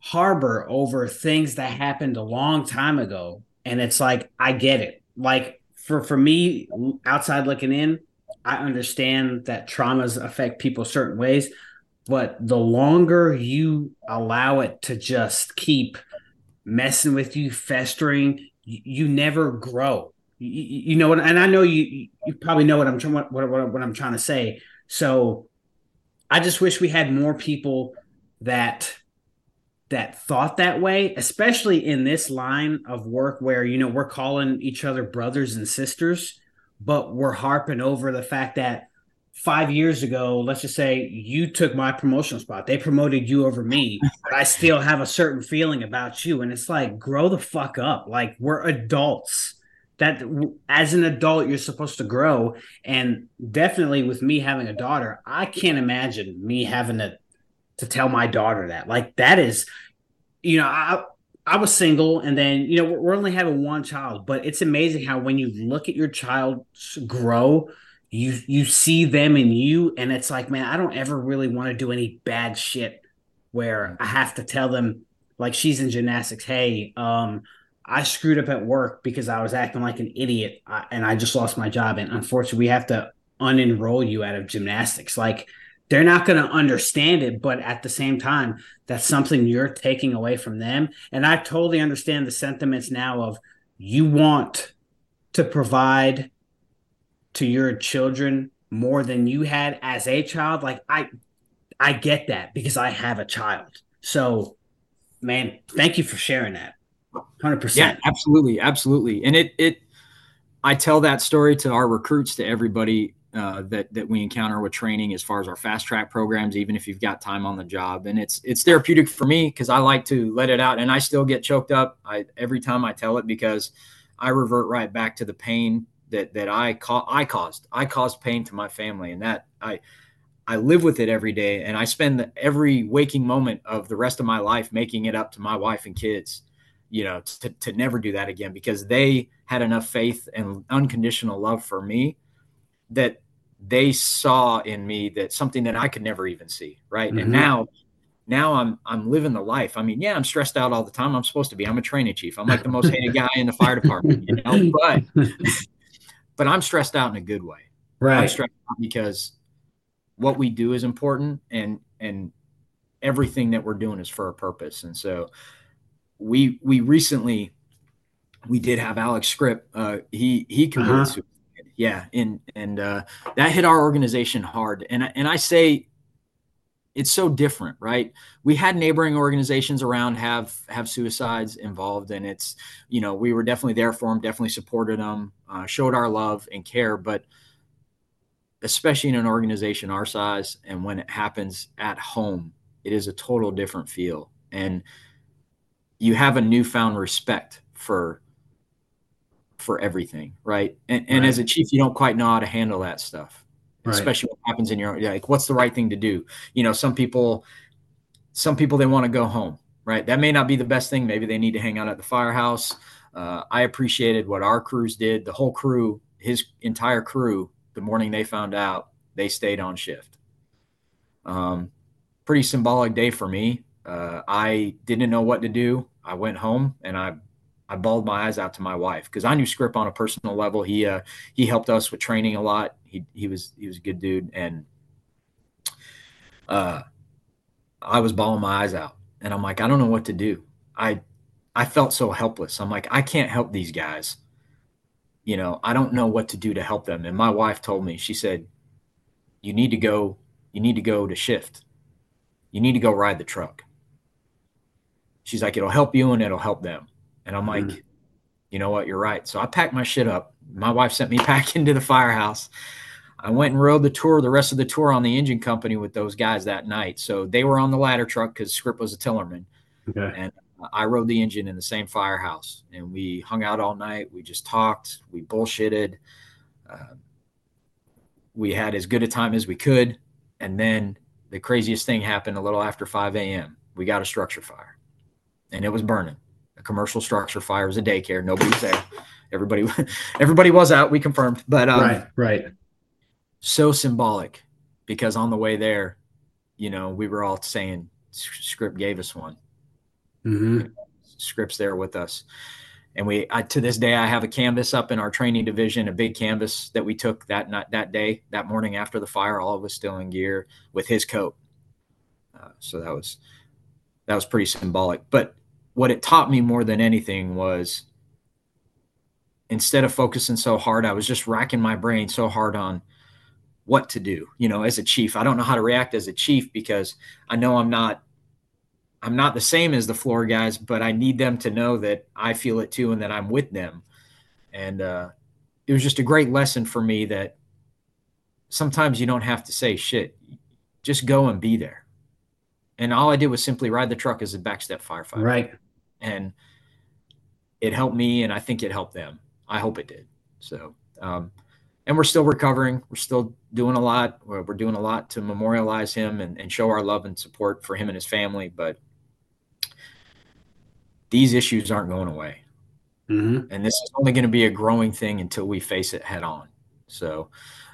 harbor over things that happened a long time ago and it's like I get it. Like for for me outside looking in, I understand that traumas affect people certain ways, but the longer you allow it to just keep messing with you, festering, you, you never grow. You, you, know what? And I know you you probably know what I'm trying what, what, what I'm trying to say. So I just wish we had more people that that thought that way, especially in this line of work where you know we're calling each other brothers and sisters but we're harping over the fact that five years ago, let's just say you took my promotional spot. They promoted you over me, but I still have a certain feeling about you. And it's like, grow the fuck up. Like, we're adults. That as an adult, you're supposed to grow. And definitely with me having a daughter, I can't imagine me having to to tell my daughter that. Like, that is, you know, I I was single, and then you know we're only having one child, but it's amazing how when you look at your child grow, you you see them in you, and it's like, man, I don't ever really want to do any bad shit where I have to tell them, like she's in gymnastics, hey, um, I screwed up at work because I was acting like an idiot, and I just lost my job, and unfortunately, we have to unenroll you out of gymnastics, like they're not going to understand it but at the same time that's something you're taking away from them and i totally understand the sentiments now of you want to provide to your children more than you had as a child like i i get that because i have a child. So man thank you for sharing that. 100% yeah absolutely absolutely. And it it i tell that story to our recruits to everybody uh, that that we encounter with training as far as our fast track programs even if you've got time on the job. And it's it's therapeutic for me because i like to let it out and i still get choked up. I, every time i tell it because i revert right back to the pain that that i ca- i caused i caused pain to my family and that i i live with it every day and i spend the, every waking moment of the rest of my life making it up to my wife and kids you know to, to never do that again because they had enough faith and unconditional love for me that they saw in me that something that I could never even see. Right. Mm-hmm. And now now I'm I'm living the life. I mean, yeah, I'm stressed out all the time. I'm supposed to be. I'm a training chief. I'm like the most hated guy in the fire department, you know. But but I'm stressed out in a good way. Right. I'm stressed out because what we do is important, and and everything that we're doing is for a purpose. And so we we recently we did have Alex Script. Uh, he he committed uh-huh. suicide. Yeah, and and uh, that hit our organization hard. And and I say it's so different, right? We had neighboring organizations around have have suicides involved, and it's you know we were definitely there for them, definitely supported them, uh, showed our love and care, but especially in an organization our size, and when it happens at home, it is a total different feel, and you have a newfound respect for for everything, right? And, and right. as a chief, you don't quite know how to handle that stuff right. especially what happens in your like what's the right thing to do? You know some people some people they want to go home right? That may not be the best thing. Maybe they need to hang out at the firehouse. Uh, i appreciated what our crews did. The whole crew his entire crew the morning they found out they stayed on shift. Um, pretty symbolic day for me. Uh, i didn't know what to do. I went home and i I bawled my eyes out to my wife because I knew Script on a personal level. He uh, he helped us with training a lot. He he was he was a good dude, and uh, I was bawling my eyes out, and I'm like, I don't know what to do. I I felt so helpless. I'm like, I can't help these guys. You know, I don't know what to do to help them. And my wife told me, she said, you need to go. You need to go to shift. You need to go ride the truck. She's like, it'll help you and it'll help them. And I'm like, mm. you know what? You're right. So I packed my shit up. My wife sent me back into the firehouse. I went and rode the tour, the rest of the tour on the engine company with those guys that night. So they were on the ladder truck because Script was a tillerman. Okay. And I rode the engine in the same firehouse and we hung out all night. We just talked, we bullshitted. Uh, we had as good a time as we could. And then the craziest thing happened a little after 5 a.m. We got a structure fire and it was burning a commercial structure fire. Was a daycare. Nobody was there. Everybody, everybody was out. We confirmed, but um, right, right. So symbolic, because on the way there, you know, we were all saying, "Script gave us one." Mm-hmm. Script's there with us, and we I, to this day I have a canvas up in our training division, a big canvas that we took that night, that day, that morning after the fire. All of us still in gear with his coat. Uh, so that was that was pretty symbolic, but what it taught me more than anything was instead of focusing so hard, I was just racking my brain so hard on what to do. You know, as a chief, I don't know how to react as a chief because I know I'm not I'm not the same as the floor guys, but I need them to know that I feel it too and that I'm with them. And uh, it was just a great lesson for me that sometimes you don't have to say shit. Just go and be there. And all I did was simply ride the truck as a backstep firefighter. Right and it helped me and i think it helped them i hope it did so um, and we're still recovering we're still doing a lot we're, doing a lot to memorialize him and, and show our love and support for him and his family but these issues aren't going away mm-hmm. and this is only going to be a growing thing until we face it head on so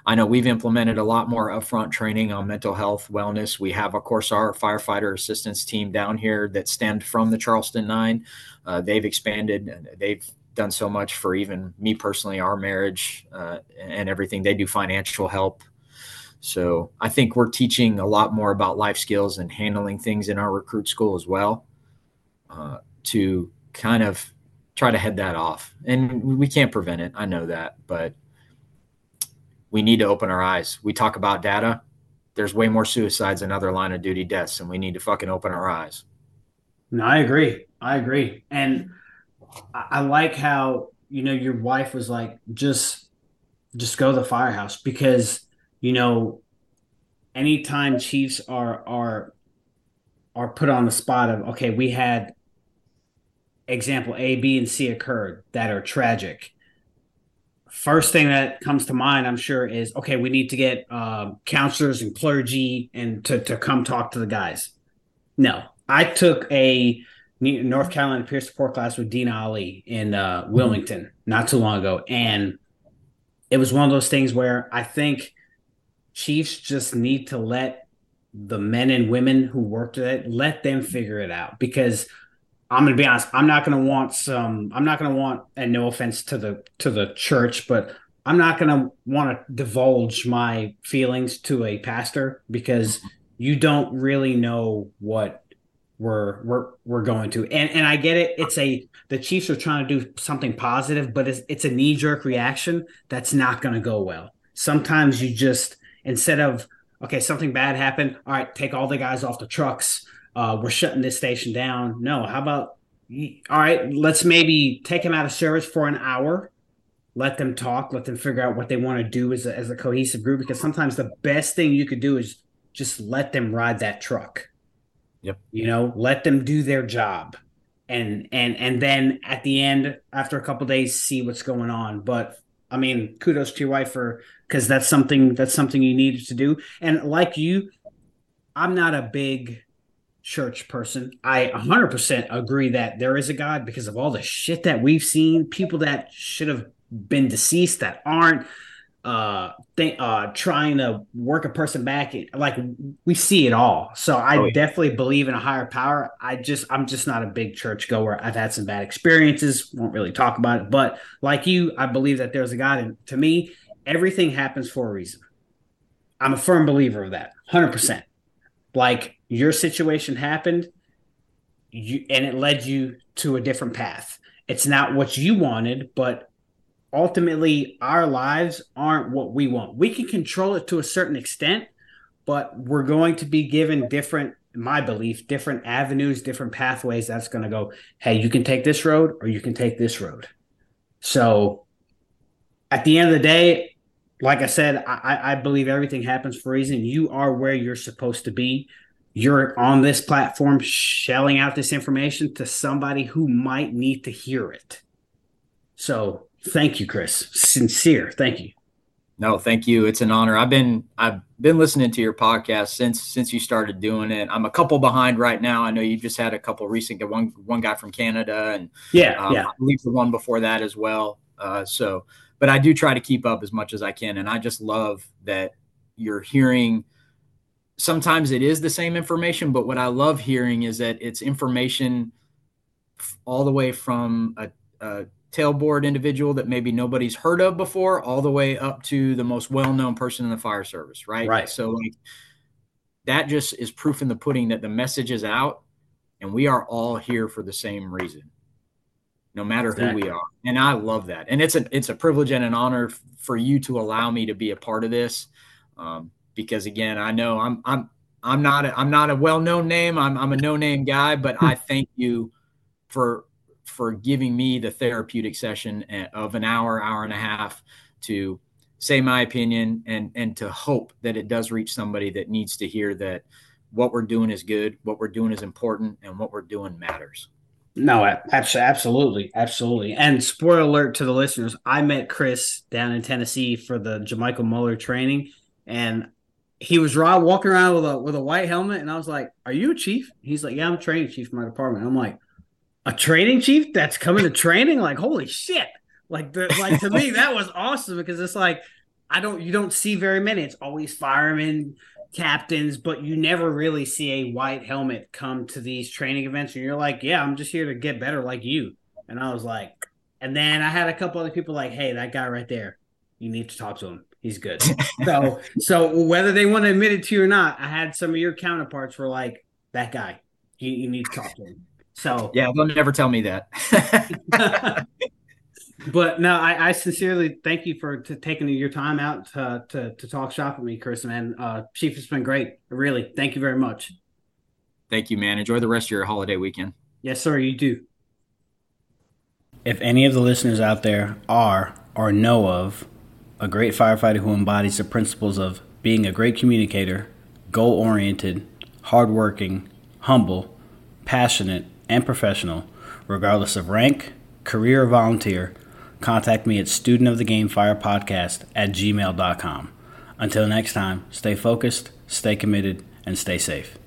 I know we've implemented a lot more upfront training on mental health, wellness. We have, of course, our firefighter assistance team down here that stemmed from the Charleston Nine. Uh, they've expanded. They've done so much for even me personally, our marriage uh, and everything. They do financial help. So I think we're teaching a lot more about life skills and handling things in our recruit school as well uh, to kind of try to head that off. And we can't prevent it. I know that, but we need to open our eyes. We talk about data. There's way more suicides and other line of duty deaths, and we need to fucking open our eyes. No, I agree. I agree. And I like how, you know, your wife was like, just just go to the firehouse because, you know, anytime chiefs are are are put on the spot of okay, we had example A, B, and C occurred that are tragic first thing that comes to mind, I'm sure, is okay. We need to get uh, counselors and clergy and to to come talk to the guys. No, I took a North Carolina peer support class with Dean Ollie in uh, Wilmington not too long ago, and it was one of those things where I think chiefs just need to let the men and women who worked at it, let them figure it out. Because I'm gonna be honest, I'm not gonna want some I'm not gonna want and no offense to the to the church, but I'm not gonna want to divulge my feelings to a pastor because you don't really know what we're we're we're going to. And and I get it. It's a the Chiefs are trying to do something positive, but it's it's a knee jerk reaction that's not going to go well. Sometimes you just instead of okay, something bad happened. All right, take all the guys off the trucks. Uh, we're shutting this station down. No, how about all right? Let's maybe take them out of service for an hour. Let them talk. Let them figure out what they want to do as a, as a cohesive group. Because sometimes the best thing you could do is just let them ride that truck. Yep. You know, let them do their job. And and and then at the end, after a couple days, see what's going on. But I mean, kudos to your wife for because that's something that's something you needed to do. And like you, I'm not a big church person. I 100% agree that there is a God because of all the shit that we've seen, people that should have been deceased that aren't uh think uh trying to work a person back like we see it all. So i oh, yeah. definitely believe in a higher power. I just i'm just not a big church goer. I've had some bad experiences. Won't really talk about it. But like you i believe that there's a god. And to me everything happens for a reason. I'm a firm believer of that 100% like your situation happened you and it led you to a different path. It's not what you wanted but ultimately our lives aren't what we want. We can control it to a certain extent, but we're going to be given different my belief different avenues different pathways that's going to go hey you can take this road or you can take this road. So at the end of the day like i said i, I believe everything happens for a reason. You are where you're supposed to be. You're on this platform shelling out this information to somebody who might need to hear it. So Thank you, Chris. Sincere. Thank you. No, thank you. It's an honor. I've been I've been listening to your podcast since since you started doing it. I'm a couple behind right now. I know you just had a couple recent one one guy from Canada and yeah, um, yeah. I believe the one before that as well. Uh, so, but I do try to keep up as much as I can, and I just love that you're hearing. Sometimes it is the same information, but what I love hearing is that it's information all the way from a, a tailboard individual that maybe nobody's heard of before, all the way up to the most well-known person in the fire service, right? Right. So like that just is proof in the pudding that the message is out and we are all here for the same reason no matter exactly. who we are and i love that and it's a it's a privilege and an honor f- for you to allow me to be a part of this um, because again i know i'm i'm i'm not a, i'm not a well-known name i'm, I'm a no-name guy but i thank you for for giving me the therapeutic session eh, of an hour, hour and a half to say my opinion and and to hope that it does reach somebody that needs to hear that what we're doing is good, what we're doing is important, and what we're doing matters. No, absolutely, absolutely. And spoiler alert to the listeners: I met Chris down in Tennessee for the JaMychal Muller training, and he was walking around with a with a white helmet, and I was like, "Are you a chief?" He's like, "Yeah, I'm training chief for my department." I'm like, a training chief that's coming to training? Like holy shit. Like the, like to me that was awesome because it's like i don't you don't see very many. It's always firemen captains but you never really see a white helmet come to these training events. And you're like yeah i'm just here to get better like you. And i was like and then i had a couple other people like hey that guy right there you need to talk to him. He's good. So so whether they want to admit it to you or not i had some of your counterparts were like that guy you, you need to talk to him so yeah, they'll never tell me that. but no, I, I, sincerely thank you for taking your time out to, to, to talk shop with me, Chris. Man, uh, Chief, it's been great. Really, thank you very much. Thank you, man. Enjoy the rest of your holiday weekend. Yes, sir. You do. If any of the listeners out there are or know of a great firefighter who embodies the principles of being a great communicator, goal oriented, hardworking, humble, passionate, and professional, regardless of rank, career, or volunteer, contact me at studentofthegamefirepodcast at gmail.com. Until next time, stay focused, stay committed, and stay safe.